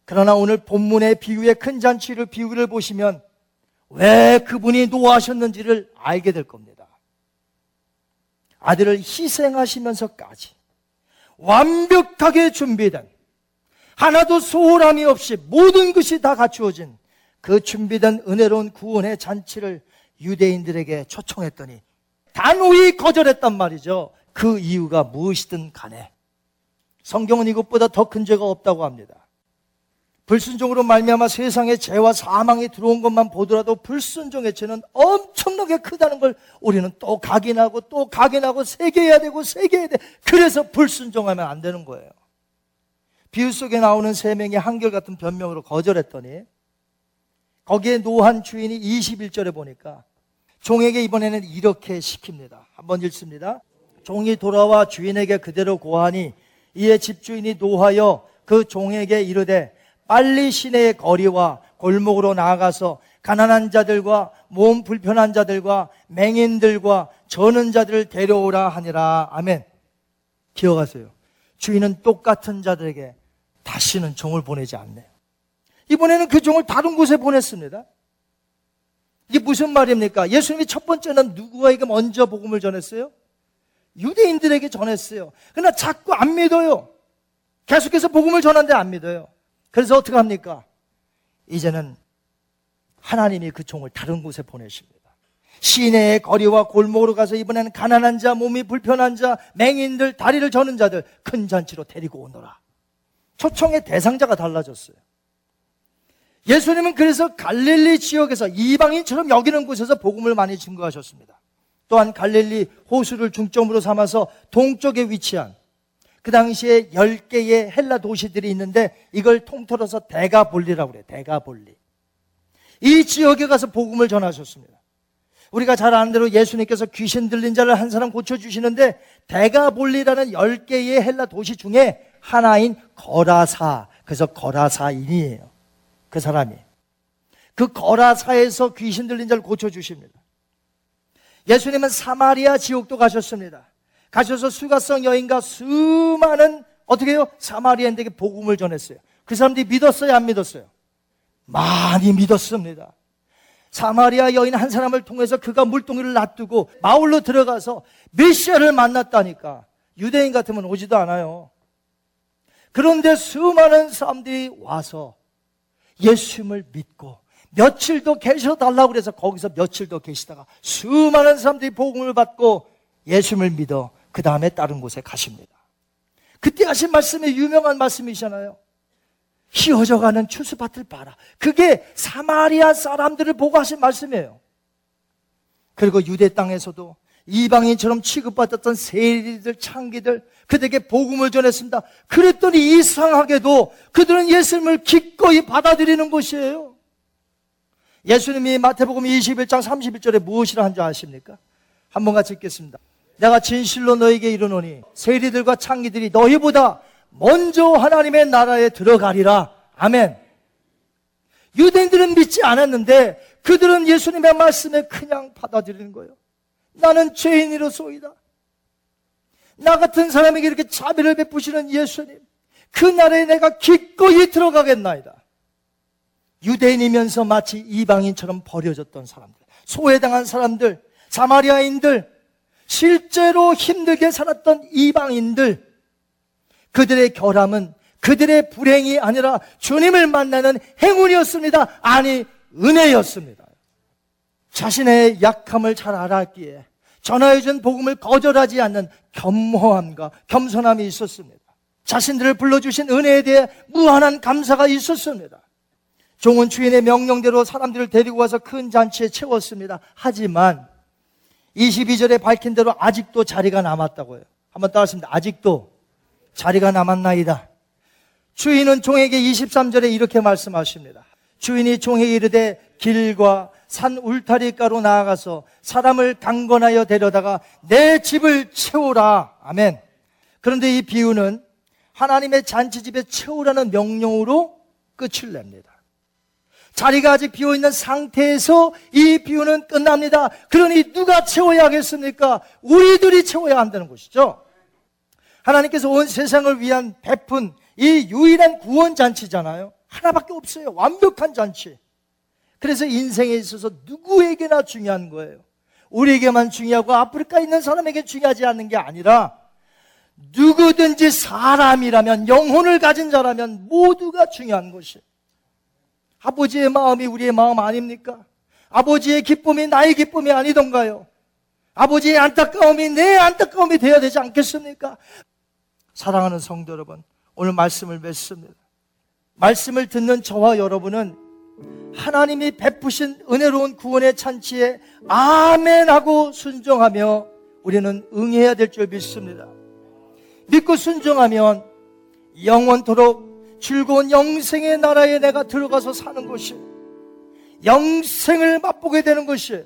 그러나 오늘 본문의 비유의 큰 잔치를 비유를 보시면 왜 그분이 노하셨는지를 알게 될 겁니다. 아들을 희생하시면서까지 완벽하게 준비된 하나도 소홀함이 없이 모든 것이 다 갖추어진 그 준비된 은혜로운 구원의 잔치를 유대인들에게 초청했더니 단호히 거절했단 말이죠. 그 이유가 무엇이든 간에 성경은 이것보다 더 큰 죄가 없다고 합니다. 불순종으로 말미암아 세상에 죄와 사망이 들어온 것만 보더라도 불순종의 죄는 엄청나게 크다는 걸 우리는 또 각인하고 또 각인하고 새겨야 되고 새겨야 돼. 그래서 불순종하면 안 되는 거예요. 비유 속에 나오는 세 명이 한결같은 변명으로 거절했더니 거기에 노한 주인이 21절에 보니까 종에게 이번에는 이렇게 시킵니다. 한번 읽습니다. 종이 돌아와 주인에게 그대로 고하니 이에 집주인이 노하여 그 종에게 이르되 빨리 시내의 거리와 골목으로 나아가서 가난한 자들과 몸 불편한 자들과 맹인들과 저는 자들을 데려오라 하니라. 아멘. 기억하세요. 주인은 똑같은 자들에게 다시는 종을 보내지 않네요. 이번에는 그 종을 다른 곳에 보냈습니다. 이게 무슨 말입니까? 예수님이 첫 번째는 누구에게 먼저 복음을 전했어요? 유대인들에게 전했어요. 그러나 자꾸 안 믿어요. 계속해서 복음을 전하는데 안 믿어요. 그래서 어떻게 합니까? 이제는 하나님이 그 종을 다른 곳에 보내십니다. 시내의 거리와 골목으로 가서 이번에는 가난한 자, 몸이 불편한 자, 맹인들, 다리를 저는 자들 큰 잔치로 데리고 오너라. 초청의 대상자가 달라졌어요. 예수님은 그래서 갈릴리 지역에서 이방인처럼 여기는 곳에서 복음을 많이 증거하셨습니다. 또한 갈릴리 호수를 중점으로 삼아서 동쪽에 위치한 그 당시에 10개의 헬라 도시들이 있는데 이걸 통틀어서 대가볼리라고 그래요. 대가볼리. 이 지역에 가서 복음을 전하셨습니다. 우리가 잘 아는 대로 예수님께서 귀신 들린 자를 한 사람 고쳐주시는데 대가볼리라는 10개의 헬라 도시 중에 하나인 거라사. 그래서 거라사인이에요. 그 사람이. 그 거라사에서 귀신 들린 자를 고쳐주십니다. 예수님은 사마리아 지옥도 가셨습니다. 가셔서 수가성 여인과 수많은 어떻게 해요? 사마리아인들에게 복음을 전했어요. 그 사람들이 믿었어요? 안 믿었어요? 많이 믿었습니다. 사마리아 여인 한 사람을 통해서 그가 물동이를 놔두고 마을로 들어가서 메시아를 만났다니까 유대인 같으면 오지도 않아요. 그런데 수많은 사람들이 와서 예수님을 믿고 며칠 더 계셔달라고 그래서 거기서 며칠 더 계시다가 수많은 사람들이 복음을 받고 예수님을 믿어 그 다음에 다른 곳에 가십니다. 그때 하신 말씀이 유명한 말씀이잖아요. 휘어져가는 추수밭을 봐라. 그게 사마리아 사람들을 보고 하신 말씀이에요. 그리고 유대 땅에서도 이방인처럼 취급받았던 세리들, 창기들, 그들에게 복음을 전했습니다. 그랬더니 이상하게도 그들은 예수님을 기꺼이 받아들이는 것이에요. 예수님이 마태복음 21장 31절에 무엇이라 한 줄 아십니까? 한번 같이 읽겠습니다. 내가 진실로 너에게 이르노니 세리들과 창기들이 너희보다 먼저 하나님의 나라에 들어가리라. 아멘. 유대인들은 믿지 않았는데 그들은 예수님의 말씀에 그냥 받아들이는 거예요. 나는 죄인이로소이다. 나 같은 사람에게 이렇게 자비를 베푸시는 예수님. 그 나라에 내가 기꺼이 들어가겠나이다. 유대인이면서 마치 이방인처럼 버려졌던 사람들, 소외당한 사람들, 사마리아인들, 실제로 힘들게 살았던 이방인들, 그들의 결함은 그들의 불행이 아니라 주님을 만나는 행운이었습니다. 아니, 은혜였습니다. 자신의 약함을 잘 알았기에 전하해준 복음을 거절하지 않는 겸허함과 겸손함이 있었습니다. 자신들을 불러주신 은혜에 대해 무한한 감사가 있었습니다. 종은 주인의 명령대로 사람들을 데리고 와서 큰 잔치에 채웠습니다. 하지만 22절에 밝힌 대로 아직도 자리가 남았다고요. 한번 따라하십니다. 아직도 자리가 남았나이다. 주인은 종에게 23절에 이렇게 말씀하십니다. 주인이 종에게 이르되 길과 산 울타리가로 나아가서 사람을 강건하여 데려다가 내 집을 채우라. 아멘. 그런데 이 비유는 하나님의 잔치집에 채우라는 명령으로 끝을 냅니다. 자리가 아직 비어 있는 상태에서 이 비유는 끝납니다. 그러니 누가 채워야 하겠습니까? 우리들이 채워야 한다는 것이죠. 하나님께서 온 세상을 위한 베푼 이 유일한 구원 잔치잖아요. 하나밖에 없어요. 완벽한 잔치. 그래서 인생에 있어서 누구에게나 중요한 거예요. 우리에게만 중요하고 아프리카에 있는 사람에게 중요하지 않는 게 아니라 누구든지 사람이라면 영혼을 가진 자라면 모두가 중요한 것이에요. 아버지의 마음이 우리의 마음 아닙니까? 아버지의 기쁨이 나의 기쁨이 아니던가요? 아버지의 안타까움이 내 안타까움이 되어야 되지 않겠습니까? 사랑하는 성도 여러분, 오늘 말씀을 맺습니다. 말씀을 듣는 저와 여러분은 하나님이 베푸신 은혜로운 구원의 찬치에 아멘하고 순종하며 우리는 응해야 될 줄 믿습니다. 믿고 순종하면 영원토록 즐거운 영생의 나라에 내가 들어가서 사는 것이 영생을 맛보게 되는 것이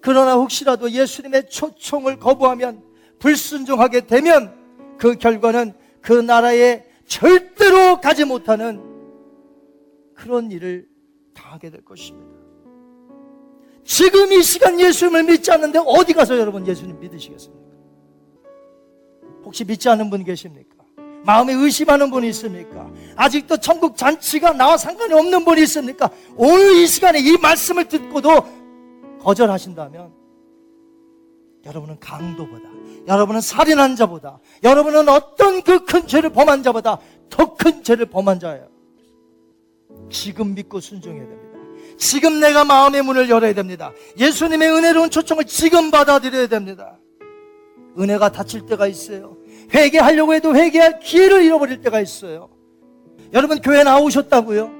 그러나 혹시라도 예수님의 초청을 거부하면 불순종하게 되면 그 결과는 그 나라에 절대로 가지 못하는 그런 일을 당하게 될 것입니다. 지금 이 시간 예수님을 믿지 않는데 어디 가서 여러분 예수님 믿으시겠습니까? 혹시 믿지 않는 분 계십니까? 마음에 의심하는 분이 있습니까? 아직도 천국 잔치가 나와 상관이 없는 분이 있습니까? 오늘 이 시간에 이 말씀을 듣고도 거절하신다면 여러분은 강도보다, 여러분은 살인한 자보다, 여러분은 어떤 그 큰 죄를 범한 자보다 더 큰 죄를 범한 자예요. 지금 믿고 순종해야 됩니다. 지금 내가 마음의 문을 열어야 됩니다. 예수님의 은혜로운 초청을 지금 받아들여야 됩니다. 은혜가 닫힐 때가 있어요. 회개하려고 해도 회개할 기회를 잃어버릴 때가 있어요. 여러분 교회 나오셨다고요?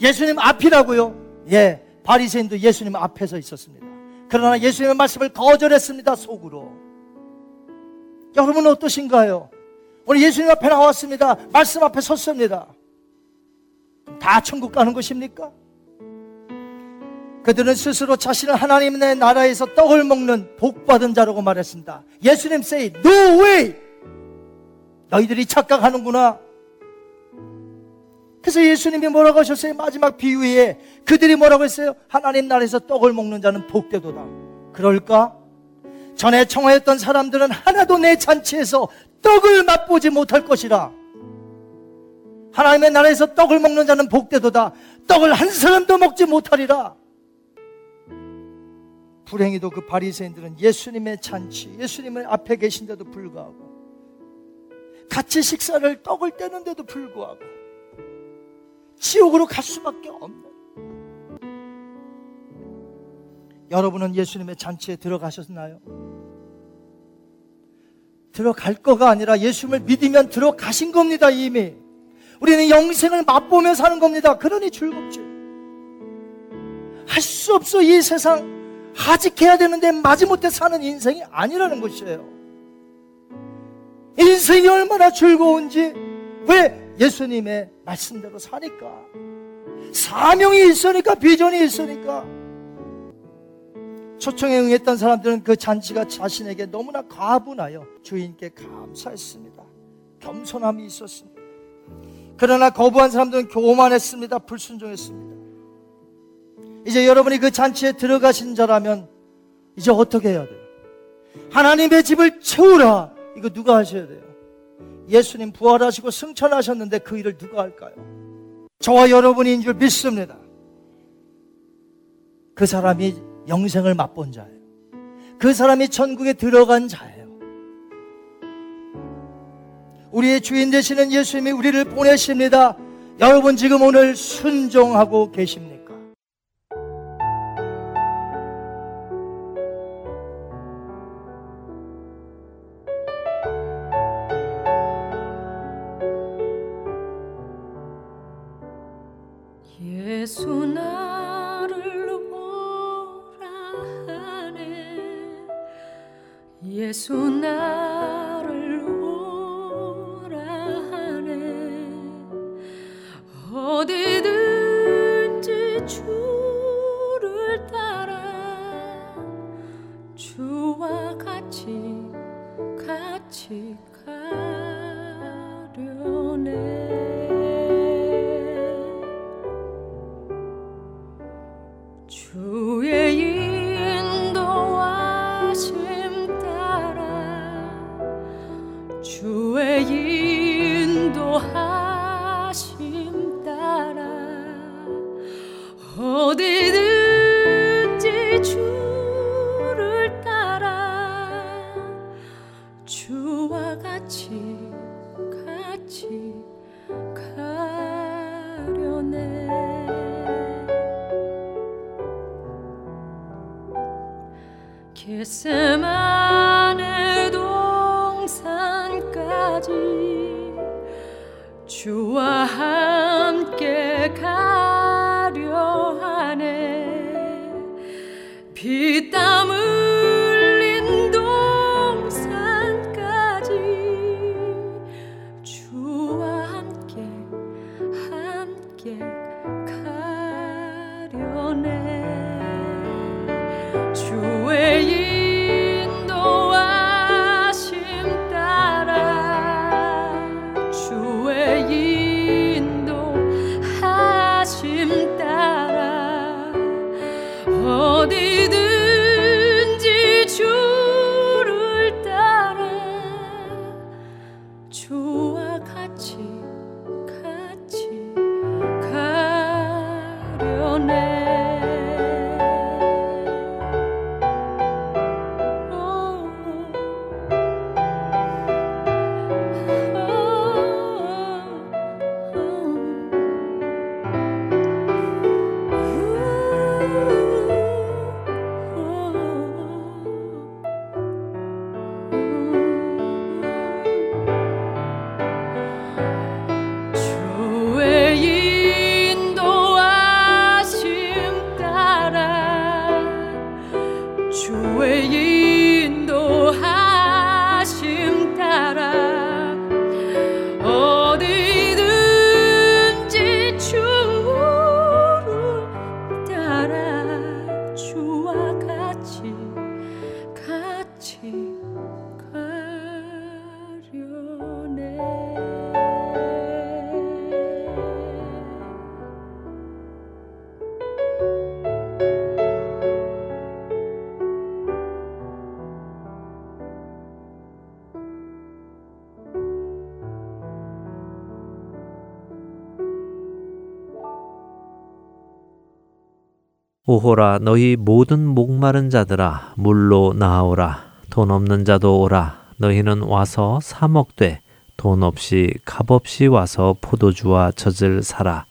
예수님 앞이라고요? 예, 바리새인도 예수님 앞에서 있었습니다. 그러나 예수님의 말씀을 거절했습니다. 속으로. 여러분 어떠신가요? 오늘 예수님 앞에 나왔습니다. 말씀 앞에 섰습니다. 다 천국 가는 것입니까? 그들은 스스로 자신을 하나님의 나라에서 떡을 먹는 복받은 자라고 말했습니다. 예수님 say, no way! 너희들이 착각하는구나. 그래서 예수님이 뭐라고 하셨어요? 마지막 비유에 그들이 뭐라고 했어요? 하나님 나라에서 떡을 먹는 자는 복되도다. 그럴까? 전에 청하였던 사람들은 하나도 내 잔치에서 떡을 맛보지 못할 것이라. 하나님의 나라에서 떡을 먹는 자는 복되도다. 떡을 한 사람도 먹지 못하리라. 불행히도 그 바리새인들은 예수님의 잔치, 예수님의 앞에 계신데도 불구하고 같이 식사를 떡을 떼는데도 불구하고 지옥으로 갈 수밖에 없는 여러분은 예수님의 잔치에 들어가셨나요? 들어갈 거가 아니라 예수님을 믿으면 들어가신 겁니다, 이미. 우리는 영생을 맛보며 사는 겁니다. 그러니 즐겁지. 할수 없어, 이 세상. 하직해야 되는데 마지못해 사는 인생이 아니라는 것이에요. 인생이 얼마나 즐거운지 왜 예수님의 말씀대로 사니까 사명이 있으니까 비전이 있으니까 초청에 응했던 사람들은 그 잔치가 자신에게 너무나 가분하여 주인께 감사했습니다. 겸손함이 있었습니다. 그러나 거부한 사람들은 교만했습니다. 불순종했습니다. 이제 여러분이 그 잔치에 들어가신 자라면 이제 어떻게 해야 돼요? 하나님의 집을 채우라. 이거 누가 하셔야 돼요? 예수님 부활하시고 승천하셨는데 그 일을 누가 할까요? 저와 여러분인 줄 믿습니다. 그 사람이 영생을 맛본 자예요. 그 사람이 천국에 들어간 자예요. 우리의 주인 되시는 예수님이 우리를 보내십니다. 여러분 지금 오늘 순종하고 계십니까? 예수 나를 오라 하네. 예수 가 오호라 너희 모든 목마른 자들아 물로 나오라. 돈 없는 자도 오라. 너희는 와서 사 먹되 돈 없이 값 없이 와서 포도주와 젖을 사라.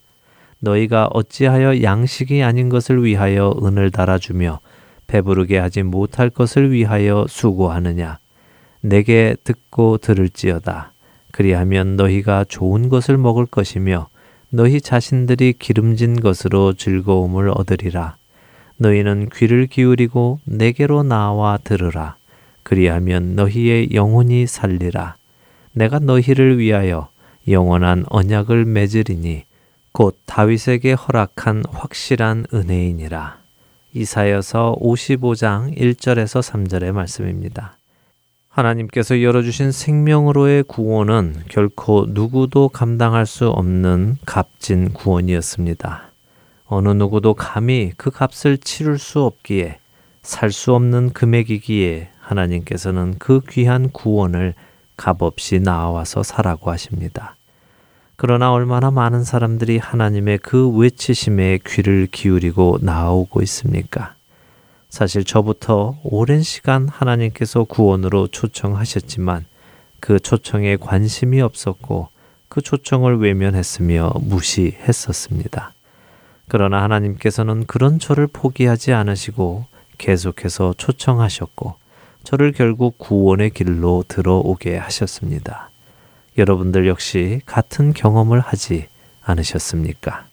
너희가 어찌하여 양식이 아닌 것을 위하여 은을 달아주며 배부르게 하지 못할 것을 위하여 수고하느냐? 내게 듣고 들을지어다. 그리하면 너희가 좋은 것을 먹을 것이며 너희 자신들이 기름진 것으로 즐거움을 얻으리라 너희는 귀를 기울이고 내게로 나와 들으라. 그리하면 너희의 영혼이 살리라. 내가 너희를 위하여 영원한 언약을 맺으리니 곧 다윗에게 허락한 확실한 은혜이니라. 이사여서 55장 1절에서 3절의 말씀입니다. 하나님께서 열어주신 생명으로의 구원은 결코 누구도 감당할 수 없는 값진 구원이었습니다. 어느 누구도 감히 그 값을 치를 수 없기에 살 수 없는 금액이기에 하나님께서는 그 귀한 구원을 값없이 나와서 사라고 하십니다. 그러나 얼마나 많은 사람들이 하나님의 그 외치심에 귀를 기울이고 나오고 있습니까? 사실 저부터 오랜 시간 하나님께서 구원으로 초청하셨지만 그 초청에 관심이 없었고 그 초청을 외면했으며 무시했었습니다. 그러나 하나님께서는 그런 저를 포기하지 않으시고 계속해서 초청하셨고 저를 결국 구원의 길로 들어오게 하셨습니다. 여러분들 역시 같은 경험을 하지 않으셨습니까?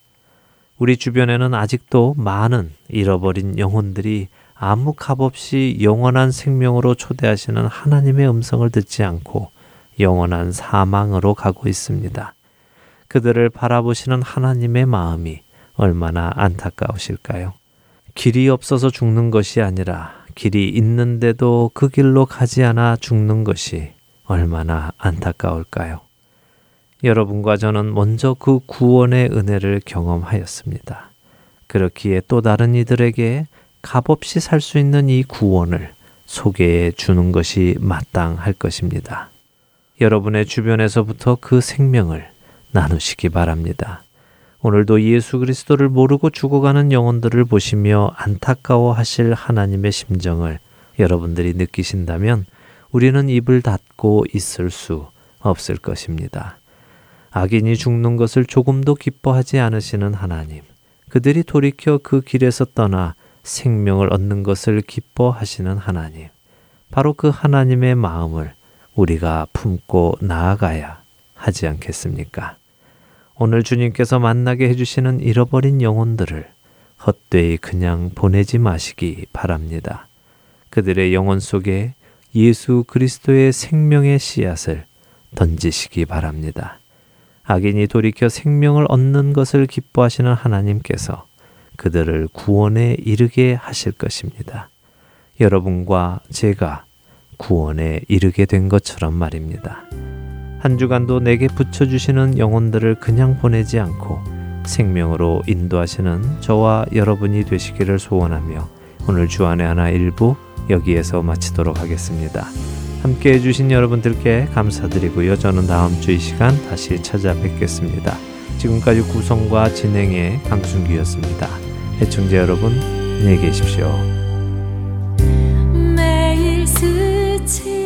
우리 주변에는 아직도 많은 잃어버린 영혼들이 아무 값 없이 영원한 생명으로 초대하시는 하나님의 음성을 듣지 않고 영원한 사망으로 가고 있습니다. 그들을 바라보시는 하나님의 마음이 얼마나 안타까우실까요? 길이 없어서 죽는 것이 아니라 길이 있는데도 그 길로 가지 않아 죽는 것이 얼마나 안타까울까요? 여러분과 저는 먼저 그 구원의 은혜를 경험하였습니다. 그렇기에 또 다른 이들에게 값없이 살 수 있는 이 구원을 소개해 주는 것이 마땅할 것입니다. 여러분의 주변에서부터 그 생명을 나누시기 바랍니다. 오늘도 예수 그리스도를 모르고 죽어가는 영혼들을 보시며 안타까워 하실 하나님의 심정을 여러분들이 느끼신다면 우리는 입을 닫고 있을 수 없을 것입니다. 악인이 죽는 것을 조금도 기뻐하지 않으시는 하나님, 그들이 돌이켜 그 길에서 떠나 생명을 얻는 것을 기뻐하시는 하나님, 바로 그 하나님의 마음을 우리가 품고 나아가야 하지 않겠습니까? 오늘 주님께서 만나게 해주시는 잃어버린 영혼들을 헛되이 그냥 보내지 마시기 바랍니다. 그들의 영혼 속에 예수 그리스도의 생명의 씨앗을 던지시기 바랍니다. 악인이 돌이켜 생명을 얻는 것을 기뻐하시는 하나님께서 그들을 구원에 이르게 하실 것입니다. 여러분과 제가 구원에 이르게 된 것처럼 말입니다. 한 주간도 내게 붙여주시는 영혼들을 그냥 보내지 않고 생명으로 인도하시는 저와 여러분이 되시기를 소원하며 오늘 주안의 하나 일부 여기에서 마치도록 하겠습니다. 함께 해주신 여러분들께 감사드리고요. 저는 다음 주 이 시간 다시 찾아뵙겠습니다. 지금까지 구성과 진행의 강순기였습니다. 해청자 여러분, 안녕히 계십시오. 매일 스치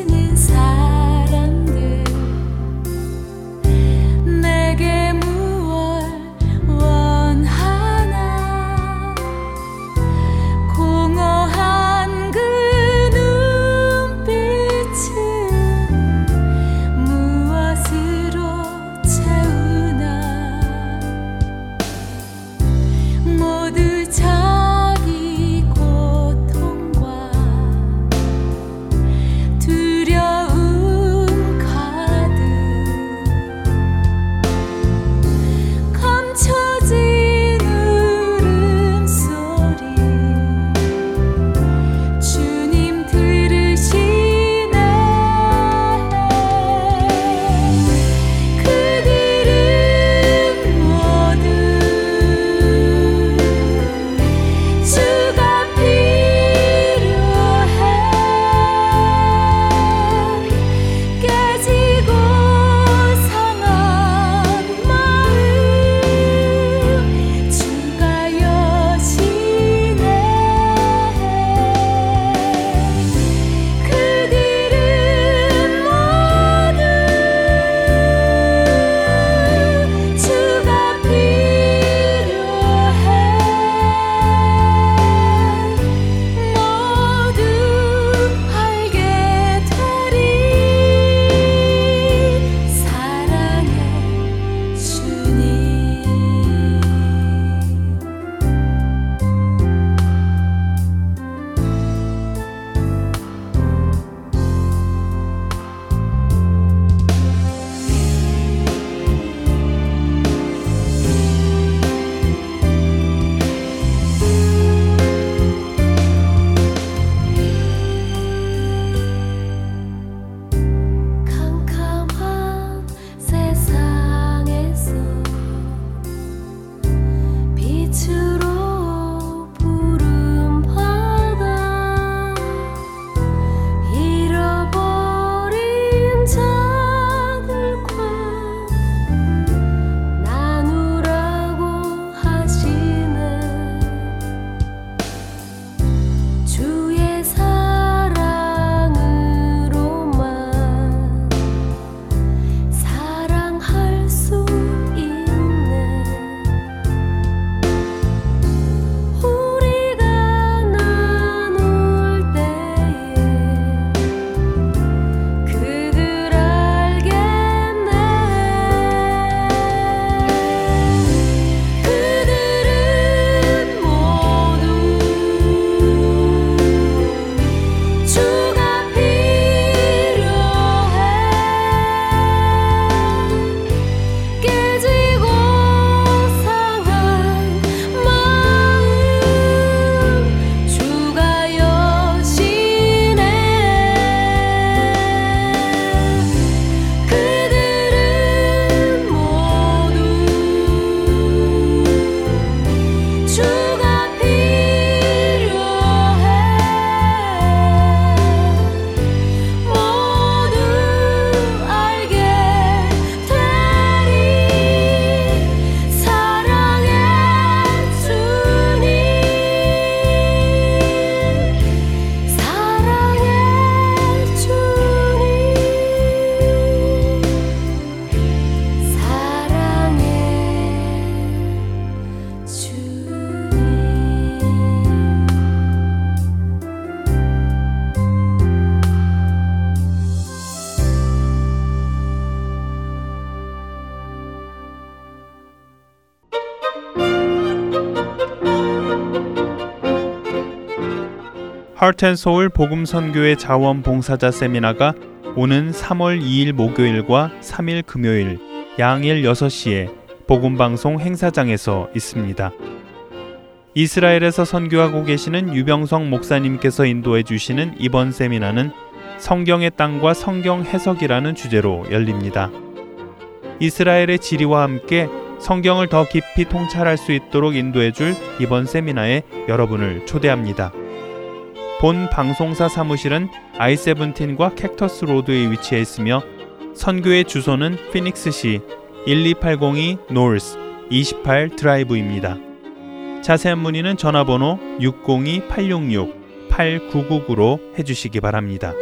하트앤서울 복음 선교회 자원 봉사자 세미나가 오는 3월 2일 목요일과 3일 금요일 양일 6시에 복음 방송 행사장에서 있습니다. 이스라엘에서 선교하고 계시는 유병성 목사님께서 인도해 주시는 이번 세미나는 성경의 땅과 성경 해석이라는 주제로 열립니다. 이스라엘의 지리와 함께 성경을 더 깊이 통찰할 수 있도록 인도해 줄 이번 세미나에 여러분을 초대합니다. 본 방송사 사무실은 I-17과 캡터스 로드에 위치해 있으며 선교의 주소는 피닉스시 12802 노스 28 드라이브입니다. 자세한 문의는 전화번호 602-866-8999로 해주시기 바랍니다.